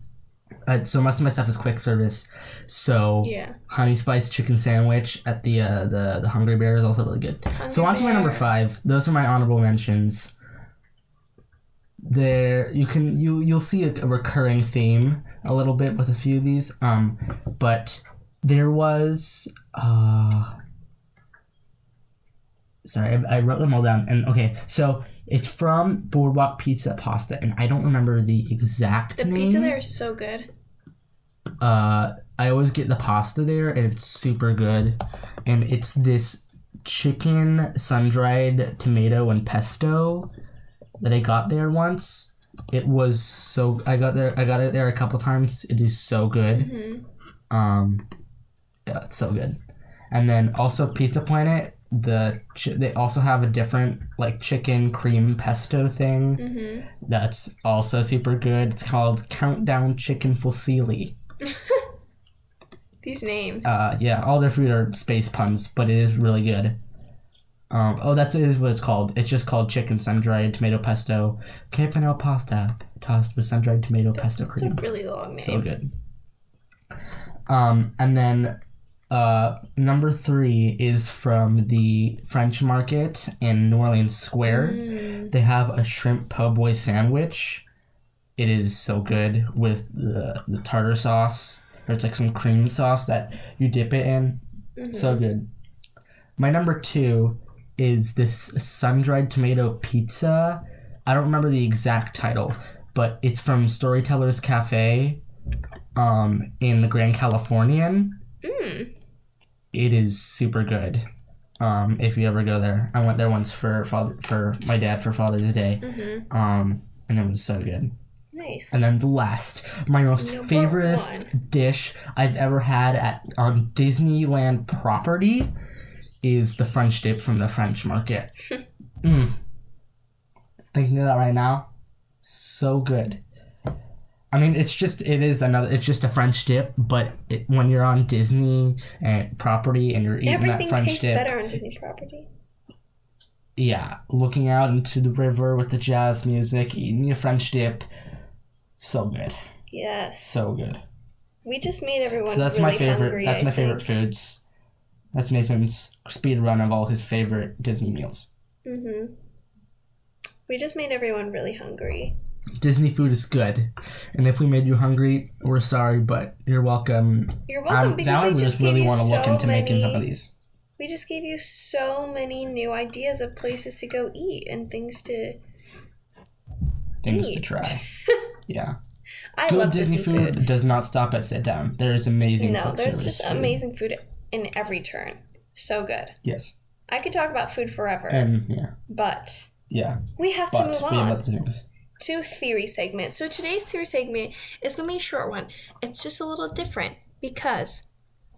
I, so most of my stuff is quick service. So Yeah. honey spice chicken sandwich at the uh, the the Hungry Bear is also really good. so on to my number five. Those are my honorable mentions. There you can you you'll see a, a recurring theme a little bit with a few of these. Um, but there was uh. Sorry, I, I wrote them all down. And okay, so it's from Boardwalk Pizza Pasta, and I don't remember the exact The name pizza there is so good. uh I always get the pasta there and it's super good. And it's this chicken sun-dried tomato and pesto that I got there once. It was so I got there I got it there a couple times. It is so good. hmm Um yeah, it's so good. And then also Pizza Planet, the chi- they also have a different like chicken cream pesto thing hmm that's also super good. It's called Countdown Chicken Fusilli. These names. Uh, yeah, all their food are space puns, but it is really good. Um, oh, that's is what it's called. It's just called chicken sun-dried tomato pesto, campanile pasta tossed with sun-dried tomato pesto cream. it's a really long name. So good. Um, and then uh, number three is from the French Market in New Orleans Square. Mm. They have a shrimp po' boy sandwich. It is so good with the, the tartar sauce. Or it's like some cream sauce that you dip it in. Mhm. So good. My number two is this sun dried tomato pizza. I don't remember the exact title, but it's from Storytellers Cafe um, in the Grand Californian. Mm. It is super good. Um, if you ever go there, I went there once for father for my dad for Father's Day. hmm Um, and it was so good. Nice. And then the last, my most Number favorite one. dish I've ever had at on Disneyland property is the French dip from the French market. mm. Thinking of that right now, so good. I mean, it's just it is another. It's just a French dip, but it, when you're on Disney and property and you're eating Everything that French tastes dip, better on Disney property. yeah, looking out into the river with the jazz music, eating your French dip, so good, Yes. so good. we just made everyone. So that's really my favorite. Hungry, that's I my favorite foods. That's Nathan's speed run of all his favorite Disney meals. Mhm. We just made everyone really hungry. Disney food is good, and if we made you hungry, we're sorry, but you're welcome. You're welcome Um, because now we just just gave really you want to look so into making some of many- these. We just gave you so many new ideas of places to go eat and things to. things to try. Yeah, I good love Disney, Disney, food, food. does not stop at sit down. There is amazing. No, there's just food. amazing food in every turn. So good. Yes, I could talk about food forever, and yeah, but yeah. we have to But move we have on. To theory segment. So today's theory segment is gonna be a short one. It's just a little different because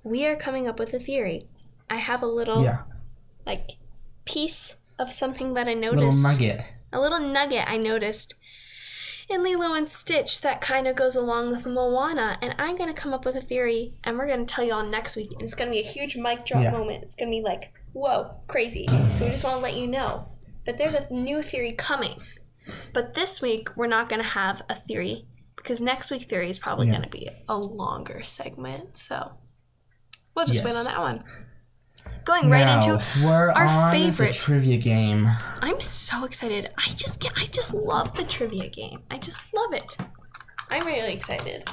we are coming up with a theory. I have a little Yeah, like piece of something that I noticed. A little nugget. a little nugget I noticed in Lilo and Stitch that kind of goes along with Moana, and I'm gonna come up with a theory, and we're gonna tell you all next week, and it's gonna be a huge mic drop Yeah. moment. It's gonna be like, whoa, crazy. So we just want to let you know that there's a new theory coming. But this week we're not gonna have a theory because next week theory is probably Yeah. gonna be a longer segment. So we'll just wait on that one. Going right now, into our favorite. trivia game. I'm so excited. I just get I just love the trivia game. I just love it. I'm really excited.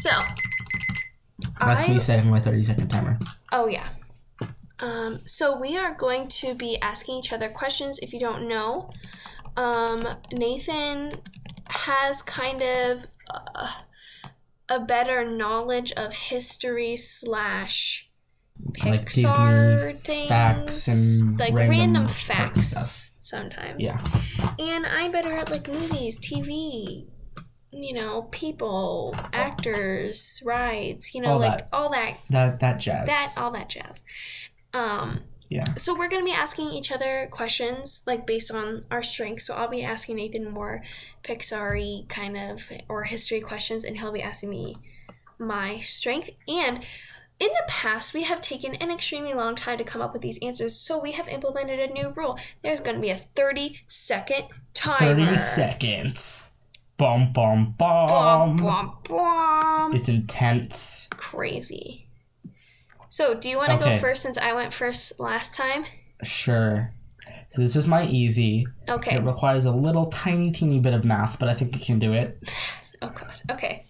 So That's I me setting my thirty second timer. oh yeah. Um, so we are going to be asking each other questions. If you don't know, um, Nathan has kind of uh, a better knowledge of history slash Like Pixar Disney things, facts and like random random, facts stuff. sometimes. Yeah. And I'm better at like movies, TV, you know, people, actors, rides, you know, All like that. all that That that jazz. that all that jazz. Um yeah. so we're gonna be asking each other questions like based on our strengths. So I'll be asking Nathan more Pixar kind of or history questions and he'll be asking me my strength and in the past, we have taken an extremely long time to come up with these answers, so we have implemented a new rule. There's going to be a 30 second timer. 30 seconds. Bum, bum, Bum, bum. bum, bum. It's intense. Crazy. So, do you want to go first since I went first last time? Sure. So this is my easy. Okay. It requires a little tiny, teeny bit of math, but I think you can do it. Oh, God. Okay.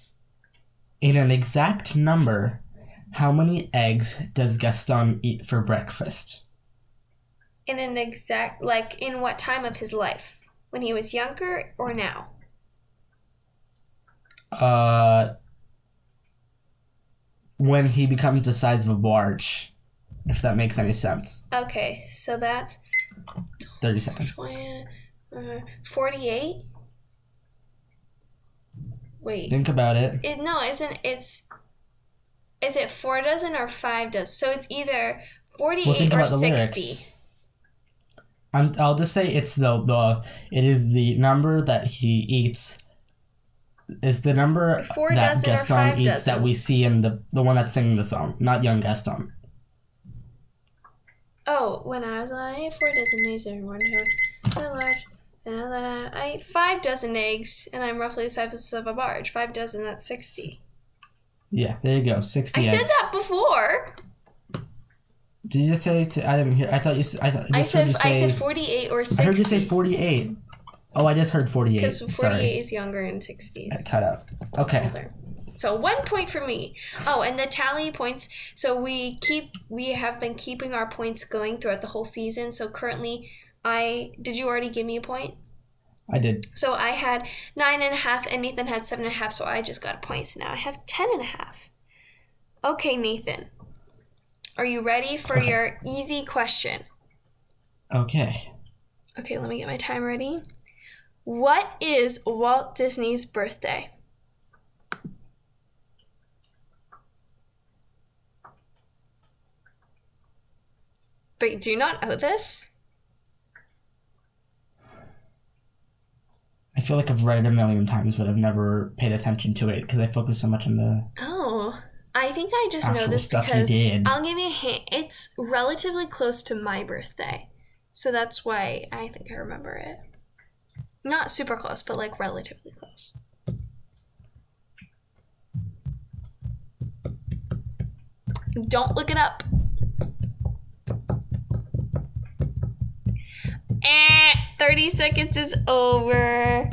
In an exact number, how many eggs does Gaston eat for breakfast? In an exact, like, in what time of his life? When he was younger or now? Uh, when he becomes the size of a barge, if that makes any sense. Okay, so that's 30 seconds. 20, uh, 48? Wait. Think about it. It, no, isn't it's is it four dozen or five dozen? So it's either forty Well, think or sixty. lyrics. I'm, I'll just say it's the the it is the number that he eats. Is the number Four that Gaston eats dozen? that we see in the the one that's singing the song, not young Gaston. Oh, when I was like four dozen eggs and one a large, and then I ate five dozen eggs, and I'm roughly the size of a barge. Five dozen, that's sixty. Yeah, there you go. Sixty. I said that before. Did you just say? I didn't hear. I thought you. I thought. I I said you say. I said forty eight or sixty. I heard you say forty-eight. Oh, I just heard forty-eight. because forty Sorry, is younger and sixty I cut out. Okay. older. So one point for me. Oh, and the tally points. So we keep we have been keeping our points going throughout the whole season. So currently, I did you already give me a point? I did. So I had nine and a half, and Nathan had seven and a half. So I just got a point. So now I have ten and a half. Okay, Nathan. Are you ready for Okay. your easy question? Okay. Okay, let me get my time ready. What is Walt Disney's birthday? Wait, do you not know this? I feel like I've read it a million times, but I've never paid attention to it because I focus so much on the Oh, I think I just know this because. I'll give you a hint. It's relatively close to my birthday. So that's why I think I remember it. Not super close, but like relatively close. Don't look it up. Eh, 30 seconds is over.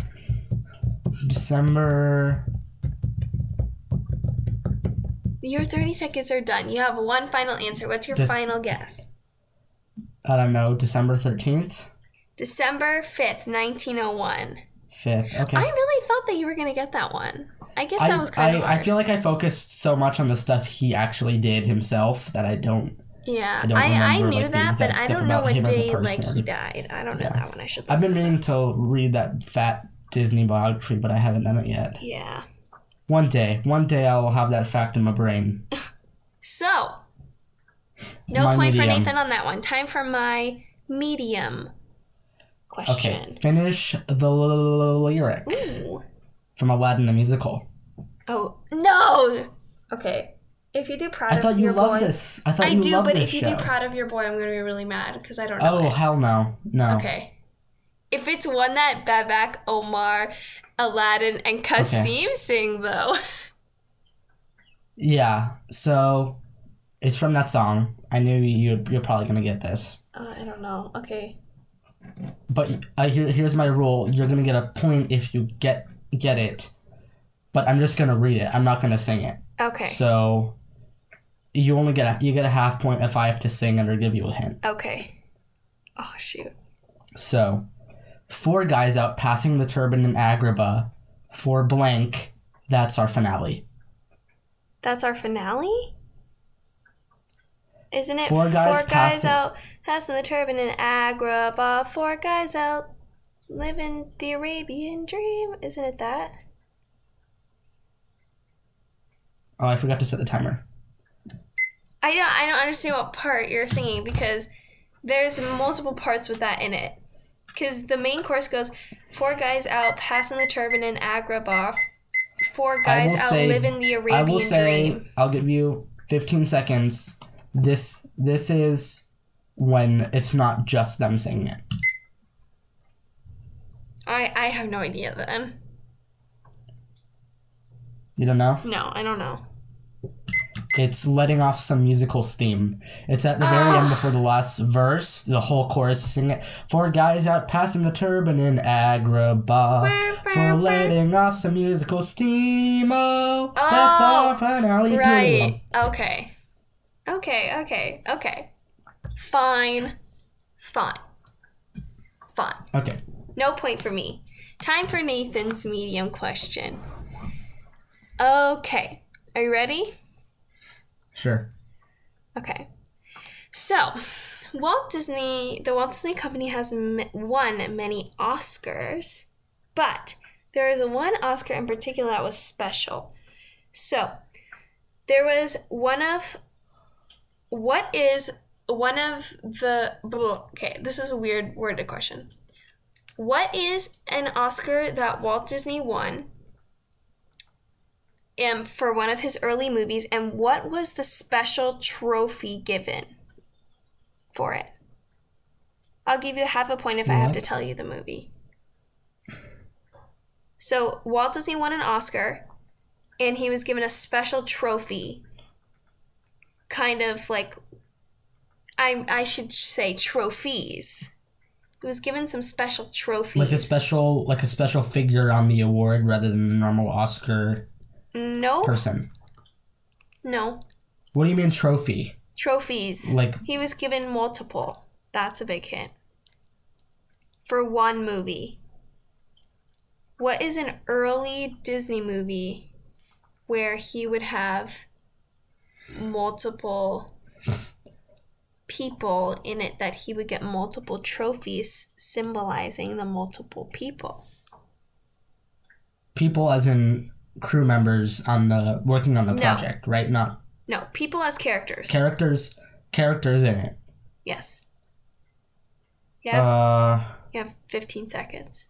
December. Your 30 seconds are done. You have one final answer. What's your final guess? I don't know. December thirteenth, December 5th, 1901. fifth. Okay. I really thought that you were going to get that one. I guess I, that was kind I, of hard. I feel like I focused so much on the stuff he actually did himself that I don't. yeah, I don't I, I, knew like, that, but I don't know what day like he died. I don't know Yeah. that one. I should look I've been meaning to read that fat Disney biography, but I haven't done it yet. Yeah. One day, one day I will have that fact in my brain. So, no My point for medium. Nathan on that one. Time for my medium question. Okay, finish the l- l- lyric Ooh. from Aladdin the musical. Oh, no! Okay. If you do proud I of thought you your loved boy, this. I thought you loved this. I you do, loved but this if you show. do proud of your boy, I'm going to be really mad because I don't know oh it. hell no, no. Okay. If it's one that Babkak, Omar, Aladdin, and Kasim sing, though. Yeah, so it's from that song. I knew you you're probably gonna get this. Uh, I don't know. Okay. But uh, here, here's my rule: you're gonna get a point if you get get it. But I'm just gonna read it. I'm not gonna sing it. Okay. So you only get a, you get a half point if I have to sing it or give you a hint. Okay. Oh, shoot. So four guys out passing the turban in Agrabah for blank. That's our finale. That's our finale? Isn't it Four four guys guys, passing- out passing the turban in Agrabah? Four guys out living the Arabian dream? Isn't it that? Oh, I forgot to set the timer. I don't I don't understand what part you're singing because there's multiple parts with that in it. Because the main chorus goes, four guys out passing the turban in Agrabah, four guys out say- living the Arabian I will say dream. I'll give you 15 seconds. This this is when it's not just them singing it. I I have no idea then. You don't know? No, I don't know. It's letting off some musical steam. It's at the very Ah. end before the last verse. The whole chorus is singing it. Four guys out passing the turban in Agrabah for letting off some musical steam. Oh, that's Oh, our finale. Right. Okay. Okay, okay, okay. Fine. Fine. Fine. Okay. No point for me. Time for Nathan's medium question. Okay. Are you ready? Sure. Okay. So, Walt Disney, the Walt Disney Company has m- won many Oscars, but there is one Oscar in particular that was special. So, there was one of what is one of the okay, this is a weird worded question. What is an Oscar that Walt Disney won um, for one of his early movies, and what was the special trophy given for it? I'll give you half a point if I have to tell you the movie. So, Walt Disney won an Oscar, and he was given a special trophy. Kind of like, I, I should say trophies. He was given some special trophies. Like a special, like a special figure on the award rather than the normal Oscar no, person. no. What do you mean trophy? Trophies. Like He was given multiple. That's a big hint. For one movie. What is an early Disney movie where he would have multiple people in it that he would get multiple trophies symbolizing the multiple people? people, as in crew members on the working on the No. project, right? Not No, people as characters. characters. Characters in it. yes. You Uh, you have 15 seconds.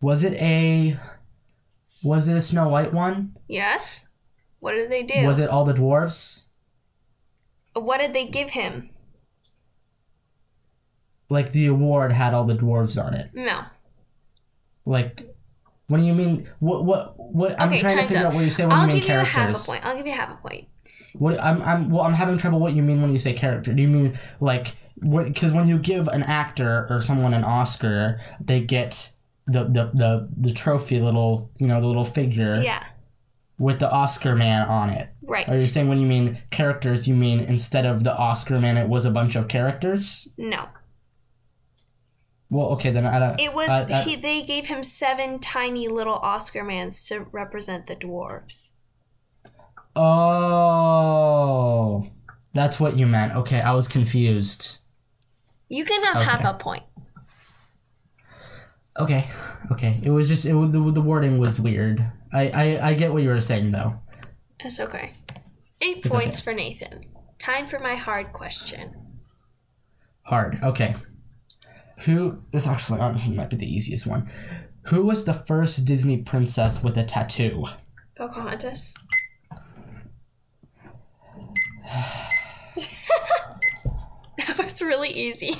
was it a? Was it a Snow White one? Yes? What did they do? Was it all the dwarves? What did they give him? Like the award had all the dwarves on it. No. Like, what do you mean? What what what? I'm trying to figure up. out what you say when I'll you mean give you a characters. half a point. I'll give you half a point. What I'm I'm well I'm having trouble what you mean when you say character. Do you mean like what because when you give an actor or someone an Oscar, they get the the the, the trophy little you know the little figure Yeah. With the Oscar man on it. Right. Are you saying when you mean characters, you mean instead of the Oscar man, it was a bunch of characters? No. Well, okay then I don't. It was I- I- he they gave him seven tiny little Oscar mans to represent the dwarves. Oh, that's what you meant. Okay, I was confused. You can have half Okay. a point. Okay, okay. It was just it the the wording was weird. I I I get what you were saying though. It's okay. Eight It's points okay. for Nathan. Time for my hard question. Hard. Okay. Who? This actually honestly might be the easiest one. Who was the first Disney princess with a tattoo? Pocahontas. that was really easy.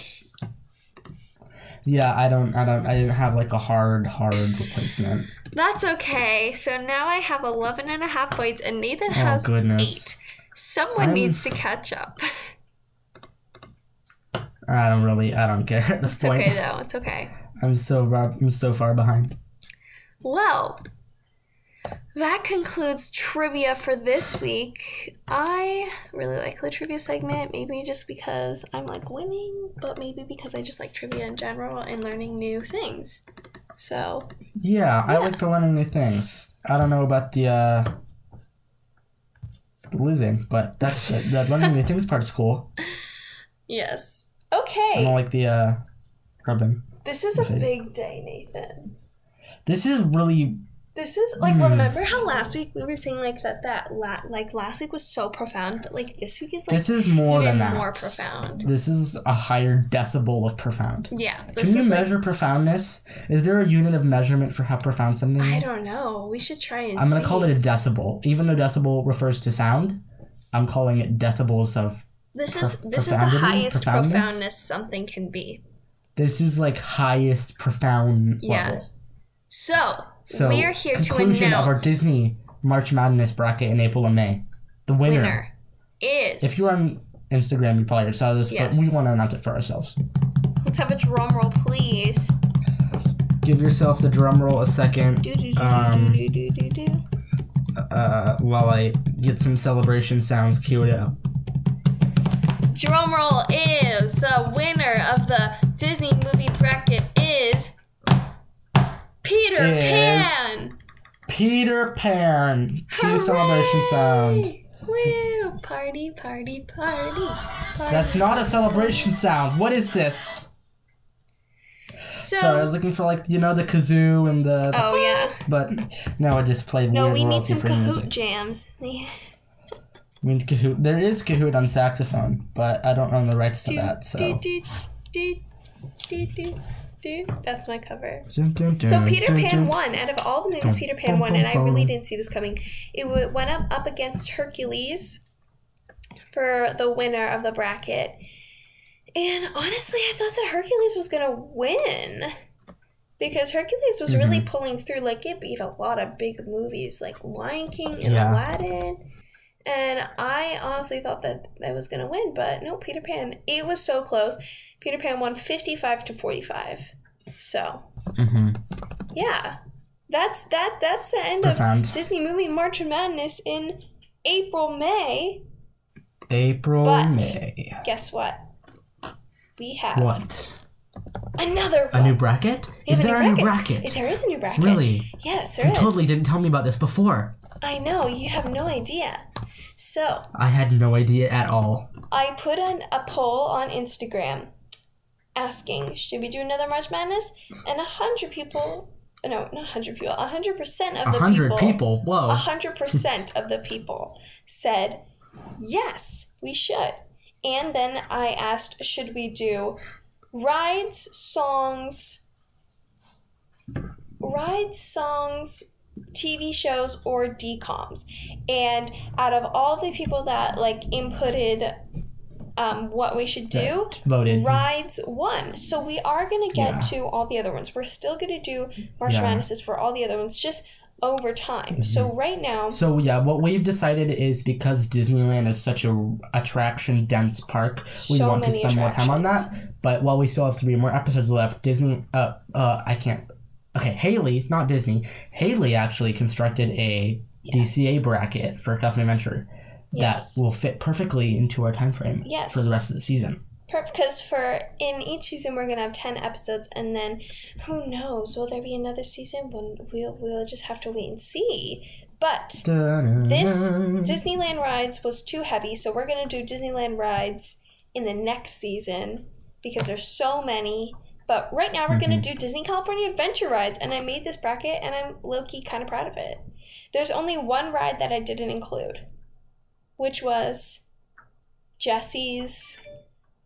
Yeah, I don't, I don't, I didn't have like a hard, hard replacement. That's okay. So now I have 11 and a half points and Nathan Oh has eight. Someone I'm- needs to catch up. I don't really, I don't care at this It's point. okay though. It's okay. I'm so, far- I'm so far behind. Well, that concludes trivia for this week. I really like the trivia segment, maybe just because I'm like winning, but maybe because I just like trivia in general and learning new things. So, Yeah, I like to learn new things. I don't know about the uh the losing, but that's the, the learning new things part's cool. yes. Okay. I don't like the uh rubbing. This is a Okay. big day, Nathan. This is really This is like Hmm. remember how last week we were saying like that that la- like last week was so profound, but like this week is like this is more even than that. more profound. This is a higher decibel of profound. Yeah, Can you is like measure profoundness? Is there a unit of measurement for how profound something is? I don't know. We should try and I'm gonna see. call it a decibel. Even though decibel refers to sound, I'm calling it decibels of. This is this is the highest Profoundness? profoundness something can be. This is like highest profound Yeah. level. So, So we're here to conclusion announce of our Disney March Madness bracket in April and May. The winner. winner is. If you're on Instagram, you probably saw this, Yes. but we want to announce it for ourselves. let's have a drum roll, please. Give yourself the drum roll a second Do, do, do, Um, do, do, do, do, do. uh, while I get some celebration sounds queued up. Drum roll is the winner of the Disney movie bracket is Peter Pan. Peter Pan. Cue celebration sound. Woo! Party, party, party. party. That's not a celebration sound. What is this? so. Sorry, I was looking for like you know the kazoo and the. oh yeah. But no, I just played No, we need some Kahoot music. jams. Yeah. We need Kahoot. There is Kahoot on saxophone, but I don't own the rights to Do, that. So. do, do, do. That's my cover. Dun, dun, So Peter dun, Pan dun. won. Out of all the movies, Dun, Peter Pan won, and I really didn't see this coming. It went up up against Hercules for the winner of the bracket, and honestly, I thought that Hercules was gonna win because Hercules was really Mm-hmm. pulling through. Like it beat a lot of big movies like Lion King and Yeah. Aladdin. And I honestly thought that that was gonna win, but no, Peter Pan. It was so close. Peter Pan won fifty-five to forty-five. So Mhm. yeah, that's that. That's the end of Disney movie March of Madness in April, May. April, But- May. Guess what? We have What? another A new bracket? We Is there a new bracket? There is a new bracket. Really? Yes, there You is. totally didn't tell me about this before. I know you have no idea. So I had no idea at all. I put on a poll on Instagram asking, should we do another March Madness? And a hundred people, no, not a hundred people, a hundred percent of the hundred people, people. Whoa. a hundred percent of the people said yes, we should. And then I asked, should we do rides, songs, rides, songs, TV shows, or DComs? And out of all the people that like inputted um, what we should do, Voted. rides won. So we are gonna get Yeah. to all the other ones. We're still gonna do March Yeah. Madnesses for all the other ones, just over time. So right now, So yeah, what we've decided is because Disneyland is such a attraction dense park, we So want to spend more time on that. But while we still have three more episodes left, Disney uh uh I can't Okay, Haley, not Disney. Haley actually constructed a Yes. DCA bracket for California Adventure Yes. that will fit perfectly into our time frame Yes. for the rest of the season. because for in each season we're gonna have ten episodes, and then who knows? Will there be another season? When we'll we'll just have to wait and see. But this Disneyland rides was too heavy, so we're gonna do Disneyland rides in the next season because there's so many. But right now we're gonna mm-hmm. do Disney California Adventure rides, and I made this bracket, and I'm low key kind of proud of it. There's only one ride that I didn't include, which was Jesse's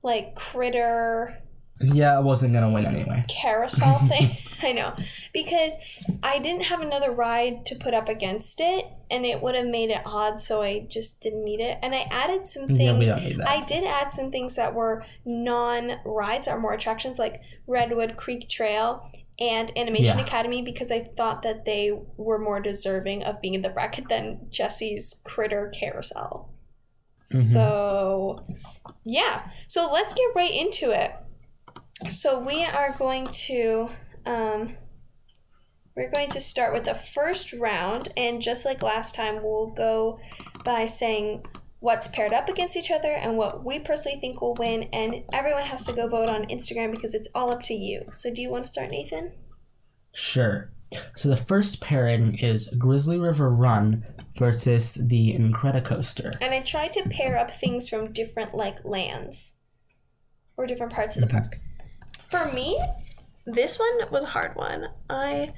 like critter Yeah, I wasn't gonna win anyway. carousel thing. I know. Because I didn't have another ride to put up against it and it would have made it odd, so I just didn't need it. And I added some things. Yeah, we don't need that. I did add some things that were non rides or more attractions like Redwood Creek Trail and Animation Yeah. Academy because I thought that they were more deserving of being in the bracket than Jesse's Critter Carousel. Mhm. So, yeah. So let's get right into it. So we are going to um, we're going to start with the first round, and just like last time, we'll go by saying what's paired up against each other and what we personally think will win, and everyone has to go vote on Instagram because it's all up to you. So do you want to start, Nathan? Sure. So the first pairing is Grizzly River Run versus the Incredicoaster. And I tried to pair up things from different like lands or different parts of the park. For me, this one was a hard one. I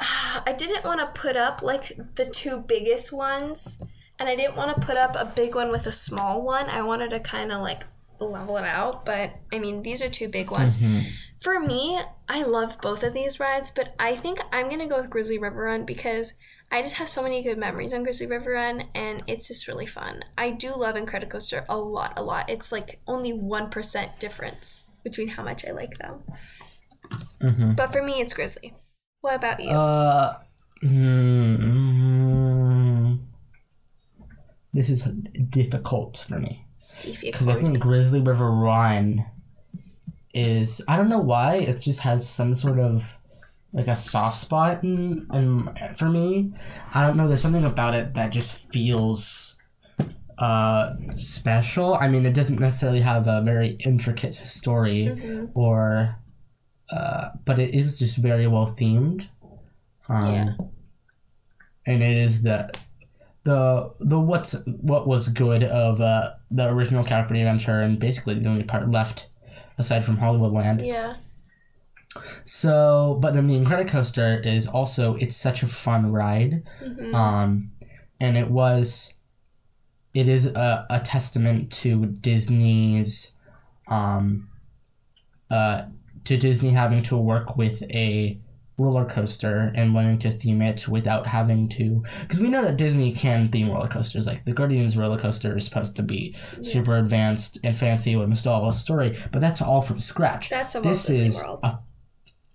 ah, I didn't want to put up like the two biggest ones, and I didn't want to put up a big one with a small one. I wanted to kind of like level it out, but I mean, these are two big ones. For me, I love both of these rides, but I think I'm gonna go with Grizzly River Run because I just have so many good memories on Grizzly River Run, and it's just really fun. I do love Incredicoaster a lot, a lot. It's like only one percent difference between how much I like them. Mm-hmm. But for me, it's Grizzly. What about you? Uh, mm, this is difficult for me because I think Grizzly River Run is I don't know why it just has some sort of like a soft spot in, in for me. I don't know. There's something about it that just feels uh special. I mean, it doesn't necessarily have a very intricate story Mhm. or uh, but it is just very well themed. Um, Yeah. And it is the the the what's what was good of uh, the original California Adventure and basically the only part left aside from Hollywoodland. Yeah. So, but then the Incredicoaster is also it's such a fun ride, hmm um, and it was, it is a, a testament to Disney's, um, uh, to Disney having to work with a roller coaster and wanting to theme it without having to, because we know that Disney can theme roller coasters. Like the Guardians roller coaster is supposed to be super advanced and fancy with a nostalgia story, but that's all from scratch. That's a this Disney is World. a,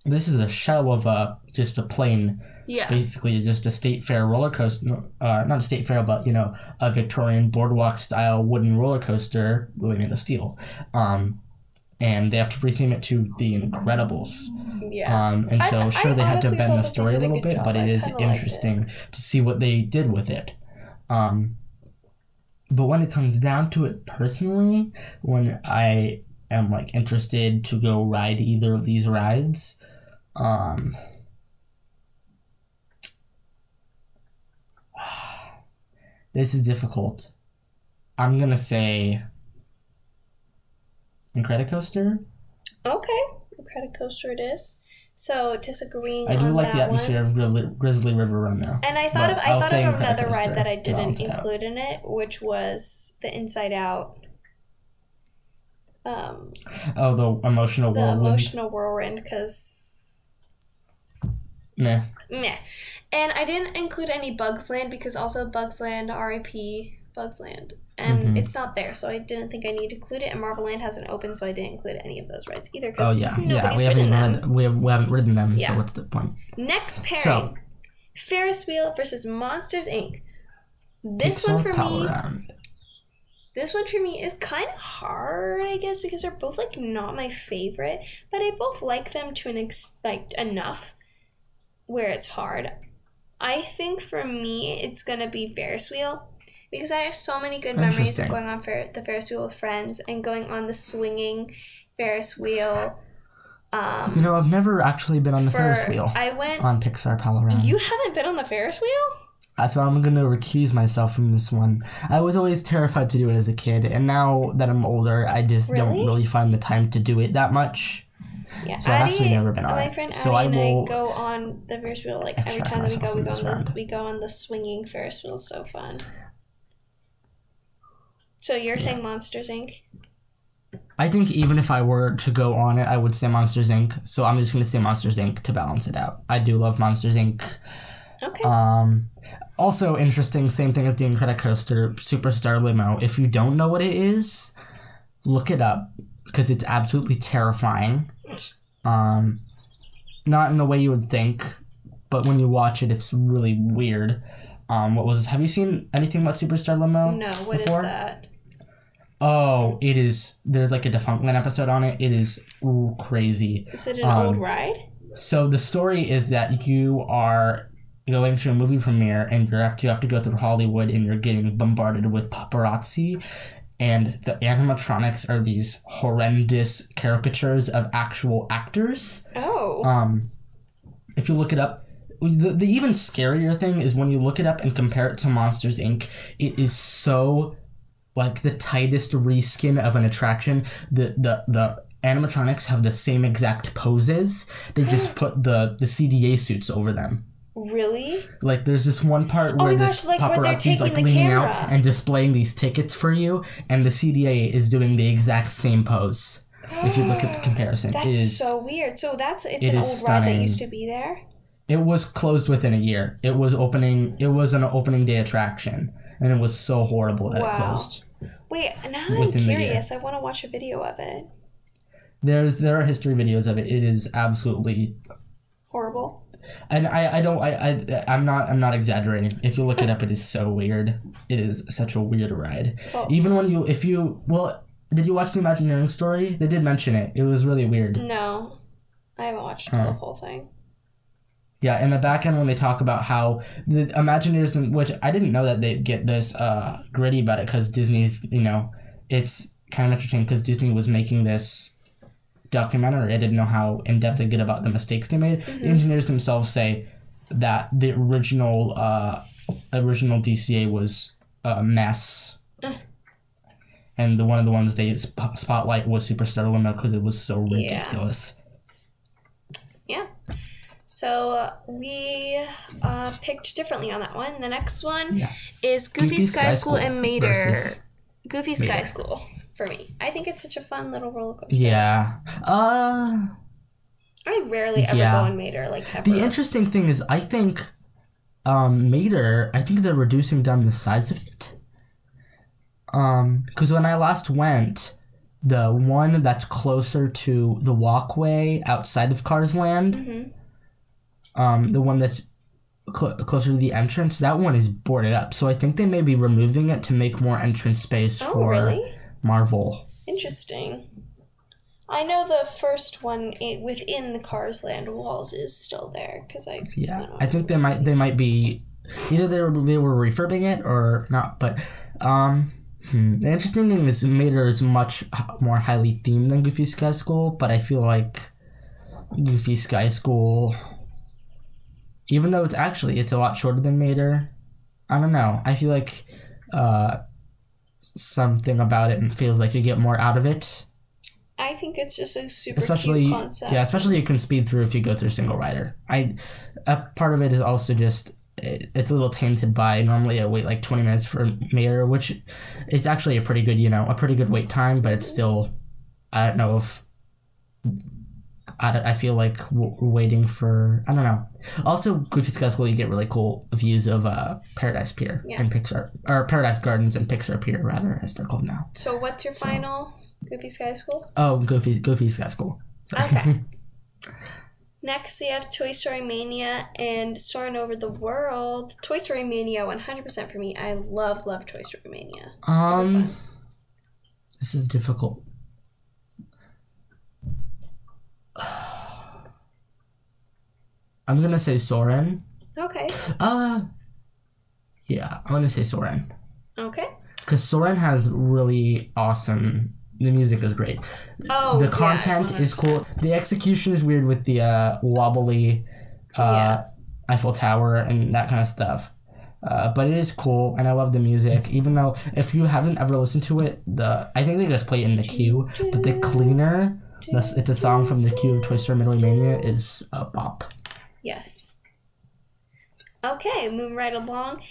this is a shell of a just a plain Yeah. basically just a state fair roller coaster uh, not a state fair but you know a victorian boardwalk style wooden roller coaster really made of steel um, and they have to retheme it to the incredibles Yeah. um, and so th- sure I they had to bend the story a did a little bit job. but it is kinda it. interesting to see what they did with it um, but when it comes down to it personally when i am like interested to go ride either of these rides um, this is difficult. I'm gonna say Incredicoaster. Okay. Incredicoaster it is. So disagreeing I do like the atmosphere one. of Grizzly, Grizzly River Run though. And I thought of I I'll thought of another ride that I didn't it out. include in it, which was the Inside Out. Um, Oh, the emotional the whirlwind. emotional whirlwind, because Meh. meh. And I didn't include any Bugs Land because also Bugs Land, R.I.P. Bugs Land, and Mhm. it's not there, so I didn't think I need to include it. And Marvel Land hasn't opened, so I didn't include any of those rides either because Oh yeah, yeah. We haven't them. we, have, we haven't ridden them, Yeah. so what's the point? Next pairing: So- Ferris wheel versus Monsters Inc. This one for me, Round. this one for me is kind of hard, I guess, because they're both like not my favorite, but I both like them to an ex- like enough where it's hard. I think for me, it's gonna be Ferris wheel because I have so many good memories of going on fer- the Ferris wheel with friends and going on the swinging Ferris wheel. Um, You know, I've never actually been on the for- Ferris wheel I went. on Pixar Pal-A-Round. You haven't been on the Ferris wheel? That's why I'm gonna recuse myself from this one. I was always terrified to do it as a kid, and now that I'm older, I just don't Really? really find the time to do it that much. Yeah, So I've actually never been on my it. friend So Addie I and I go on the Ferris wheel like every time that we go. We go on the we go on the swinging Ferris wheel. It's so fun. So you're saying Monsters Inc. I think even if I were to go on it, I would say Monsters Inc. So I'm just gonna say Monsters Inc. to balance it out. I do love Monsters Inc. Okay. Um, also interesting, same thing as the Incredicoaster Superstar Limo. If you don't know what it is, look it up because it's absolutely terrifying. Um, not in the way you would think, but when you watch it, it's really weird. Um, what was? Have you seen anything about Superstar Limo? no, what is before? that? Oh, it is. There's like a Defunctland episode on it. It is ooh, crazy. Is it an Um, old ride? So the story is that you are going to a movie premiere and you have to you have to go through Hollywood and you're getting bombarded with paparazzi and the animatronics are these horrendous caricatures of actual actors. Oh. Um if you look it up the, the even scarier thing is when you look it up and compare it to Monsters Inc. It is so like the tightest reskin of an attraction. The the the animatronics have the same exact poses. They just put the the CDA suits over them. Really? Like there's this one part Oh where this gosh, like, where they're paparazzi's like leaning camera. out and displaying these tickets for you, and the CDA is doing the exact same pose. If you look at the comparison, That's is so weird. So that's it's it an is old ride that used to be there. it was closed within a year. It was opening. It was an opening day attraction, and it was so horrible that it Wow. closed. Wait, now I'm Within the year. curious. I want to watch a video of it. There's there are history videos of it. It is absolutely Horrible. and I, I don't I, I I'm not I'm not exaggerating. If you look it up, it is so weird. It is such a weird ride. Well, Even when you if you well, did you watch the Imagineering story? They did mention it. It was really weird. no, I haven't watched Huh. the whole thing. Yeah, in the back end when they talk about how the Imagineers, which I didn't know that they'd get this uh, gritty about it because Disney, you know, it's kind of interesting because Disney was making this documentary. I didn't know how in depth they get about the mistakes they made. The engineers themselves say that the original uh, original DCA was a mess. Uh. And the one of the ones they sp- spotlight was Superstar Limo because it was so ridiculous. Yeah. ridiculous. So we uh, picked differently on that one. The next one Yeah. is Goofy, Goofy Sky, Sky School, and Mater. Goofy Sky Mater. School for me. I think it's such a fun little roller coaster. Yeah. Uh. I rarely ever Yeah. go on Mater like ever. The interesting thing is, I think, um, Mater. I think they're reducing down the size of it. Um, because when I last went, the one that's closer to the walkway outside of Cars Land, Mhm. Um, the one that's cl- closer to the entrance, that one is boarded up. So I think they may be removing it to make more entrance space Oh, for really? Marvel. Interesting. I know the first one i- within the Cars Land walls is still there because I Yeah, don't I think they might they might be either they were they were refurbing it or not. But um, hmm, the interesting thing is Mater is much more highly themed than Goofy Sky School, but I feel like Goofy Sky School, even though it's actually it's a lot shorter than Mater, I don't know. I feel like uh, something about it feels like you get more out of it. I think it's just a super especially cute concept. yeah especially you can speed through if you go through single rider i a part of it is also just it, it's a little tainted by normally I wait like 20 minutes for Mater which is actually a pretty good you know a pretty good wait time but it's still i don't know if I, I feel like we're waiting for I don't know. Also, Goofy Sky School, you get really cool views of uh, Paradise Pier Yeah. and Pixar, or Paradise Gardens and Pixar Pier, rather, as they're called now. So what's your So- final Goofy Sky School? Oh, Goofy Goofy Sky School. Okay. Next, we have Toy Story Mania and Soarin' Over the World. Toy Story Mania, 100% for me. I love, love Toy Story Mania. Um, fun. this is difficult. I'm gonna say Soarin'. Okay. Uh, yeah, I'm gonna say Soarin' Okay. because Soarin' has really awesome. The music is great. Oh, the yeah, content is cool. The execution is weird with the uh, wobbly uh, Yeah. Eiffel Tower and that kind of stuff. Uh, but it is cool, and I love the music. Even though if you haven't ever listened to it, the I think they just play it in the queue. But the cleaner, that's, it's a song from the queue of Toy Story Midway Mania, is a bop. Yes. Okay, moving right along.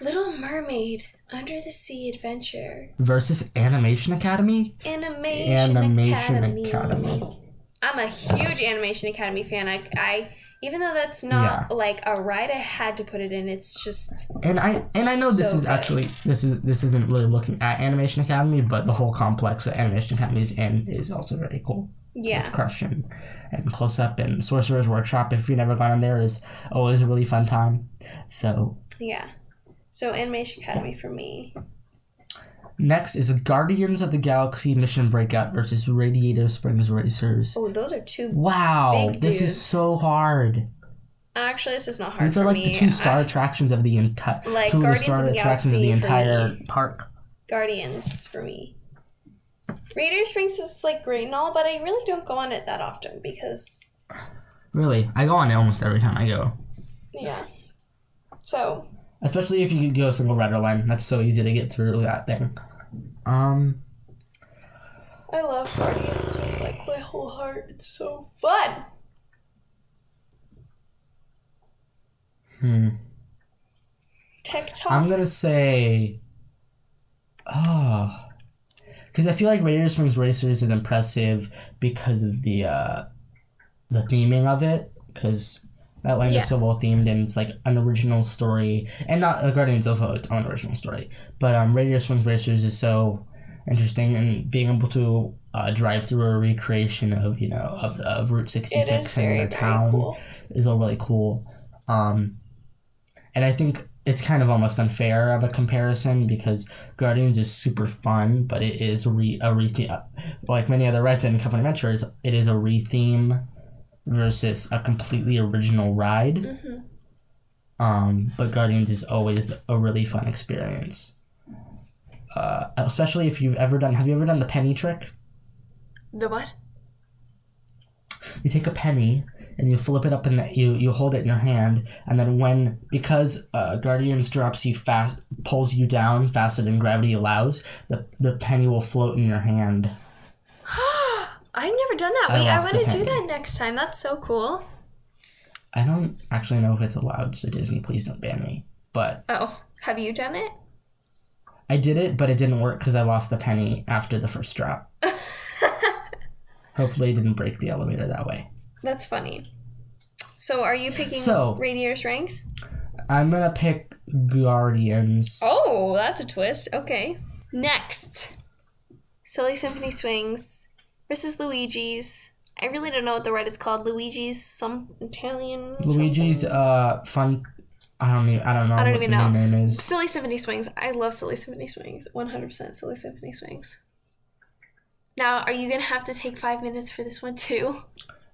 Little Mermaid, Under the Sea Adventure, Versus Animation Academy. Animation, Animation Academy. Academy. I'm a huge Animation Academy fan. I, I even though that's not like a ride, I had to put it in. It's just And I and I know this is good. actually this is this isn't really looking at Animation Academy, but the whole complex that Animation Academy is in is also very cool. yeah. with Crush and, and Close Up and Sorcerer's Workshop. If you've never gone in there, is always a really fun time. So Yeah. So Animation Academy for me. Next is Guardians of the Galaxy Mission Breakout versus Radiator Springs Racers. Oh, those are two. Wow, this dudes. is so hard. Actually, this is not hard These for are like me. the two star I- attractions of the entire Like, two of the Guardians star of the attractions of the entire me. park. Guardians for me. Radiator Springs is like great and all, but I really don't go on it that often because Really, I go on it almost every time I go. yeah. So Especially if you go a single rider line, that's so easy to get through that thing. Um, I love Guardians with like my whole heart. It's so fun. Hmm. TikTok. I'm gonna say, oh, because I feel like Radiator Springs Racers is impressive because of the uh, the theming of it. Because that land Yeah. is so well themed and it's like an original story, and not the Guardians also its own original story. But um, Radiator Springs Racers is so interesting, and being able to uh, drive through a recreation of you know of, of Route sixty six and very, their town cool. is all really cool. Um, and I think it's kind of almost unfair of a comparison because Guardians is super fun, but it is re a re like many other rides in California Adventures, it is a retheme versus a completely original ride. hmm Um, but Guardians is always a really fun experience. Uh, especially if you've ever done. Have you ever done the penny trick? The what? you take a penny and you flip it up and you you hold it in your hand and then when because uh, guardians drops you fast pulls you down faster than gravity allows the the penny will float in your hand I've never done that. I Wait, I, lost want to do penny. that next time. That's so cool. i don't actually know if it's allowed so disney please don't ban me but Oh, have you done it? i did it but it didn't work because i lost the penny after the first drop hopefully it didn't break the elevator that way That's funny. So, are you picking So- Radiator Springs? i'm gonna pick guardians Oh, that's a twist. Okay. Next, Silly Symphony Swings versus Luigi's. I really don't know what the ride is called. Luigi's some Italian. luigi's something. uh fun i don't even i don't know I don't what even the know. name is Silly Symphony Swings. I love Silly Symphony Swings. 100% Silly Symphony Swings. Now, are you gonna have to take five minutes for this one too?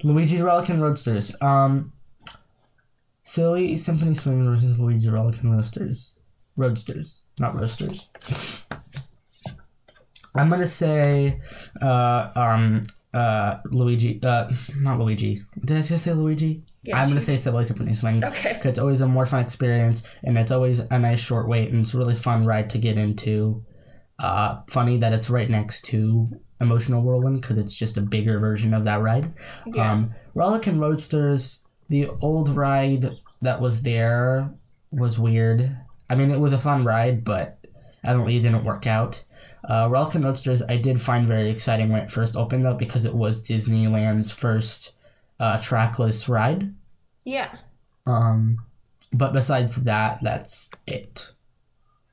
Luigi's Rollickin' Roadsters. Um, Silly Symphony Swing versus Luigi Rollickin' Roadsters. Roadsters, not Roasters. I'm gonna say, uh, um, uh, Luigi. Uh, not Luigi. Did I just say Luigi? Yes, I'm gonna say Silly Symphony Swings. Okay. 'cause it's always a more fun experience, and it's always a nice short wait, and it's a really fun ride to get into. Uh, funny that it's right next to Emotional Whirlwind because it's just a bigger version of that ride. Yeah. Um, Rollickin' Roadsters, the old ride that was there was weird. I mean, it was a fun ride, but evidently it didn't work out. Uh, Relic and I did find very exciting when it first opened up because it was Disneyland's first uh, trackless ride. yeah. Um, but besides that, that's it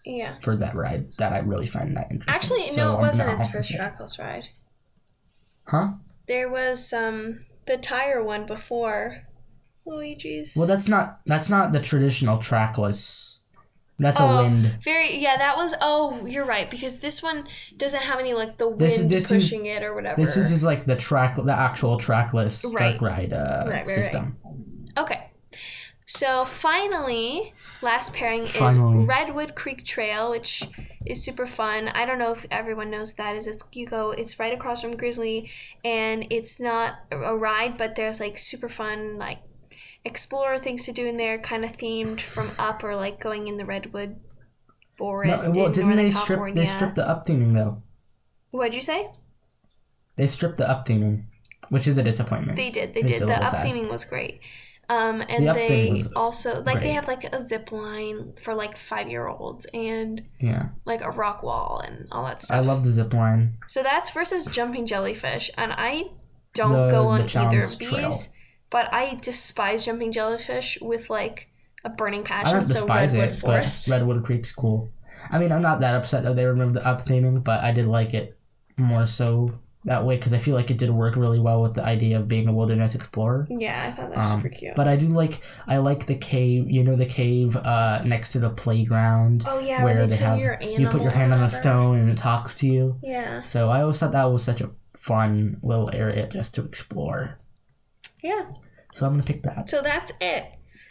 Yeah. for that ride that I really find that interesting. Actually, So no, it wasn't its first trackless ride. Huh? There was um the tire one before Luigi's. Well, that's not that's not the traditional trackless. That's Oh, a wind. Very yeah, that was oh, you're right because this one doesn't have any like the wind This is- this is- pushing it or whatever. This is just like the track, the actual trackless Right. dark ride uh, Right, right, system. Okay. So finally, last pairing Finally. is Redwood Creek Trail, which is super fun. I don't know if everyone knows what that is. It's you go, it's right across from Grizzly, and it's not a ride, but there's like super fun like explorer things to do in there, kind of themed from up or like going in the redwood No, forest well, in didn't Northern they strip? California. They stripped the up theming though. What'd you say? They stripped the up theming, which is a disappointment. They did. They It's did. The up sad. theming was great. Um, and The they also like they have like a zip line for like five year olds and yeah, like a rock wall and all that stuff. I love the zip line. so that's versus jumping jellyfish, and I don't The- go on either of these, trail. But I despise jumping jellyfish with like a burning I passion. don't So despise redwood it, forest. but Redwood Creek's cool. I mean, I'm not that upset that they removed the up theming, but I did like it more so that way because I feel like it did work really well with the idea of being a wilderness explorer. yeah, I thought that was Um, super cute. But I do like I like the cave. You know the cave uh, next to the playground. oh yeah, where they they tell have you put your hand on the stone and it talks to you. Yeah, So I always thought that was such a fun little area just to explore. yeah. So I'm gonna pick that. So that's it.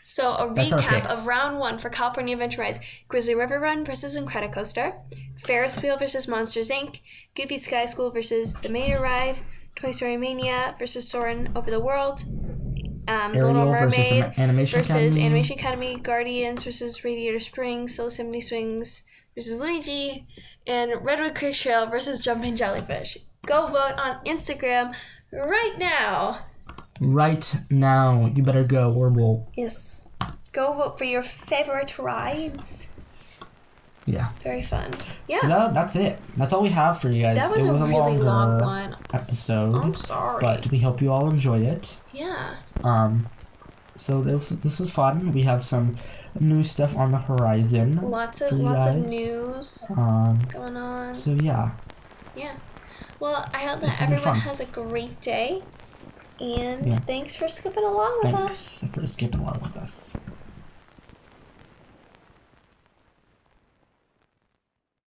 So a That's our recap picks. of round one for California Adventure Rides: Grizzly River Run versus Incredicoaster, Ferris Wheel versus Monsters Inc., Goofy Sky School versus the Mater Ride, Toy Story Mania versus Soarin' Over the World, um, Little Ariel versus Mermaid Am- Animation versus Academy. Animation Academy, Guardians versus Radiator Springs, Silly Symphony Swings versus Luigi, and Redwood Creek Trail versus Jumping Jellyfish. Go vote on Instagram right now. Right now, you better go or we'll Yes. Go vote for your favorite rides. Yeah. Very fun. Yeah. So that, that's it. That's all we have for you guys. that was, it was a really long one. episode. I'm sorry. But we hope you all enjoyed it. yeah. Um, so this this was fun. We have some new stuff on the horizon. Lots of lots of news Um, going on. so yeah, Yeah. Well, I hope that everyone has a great day. And Yeah. thanks for skipping along with us. thanks for skipping along with us.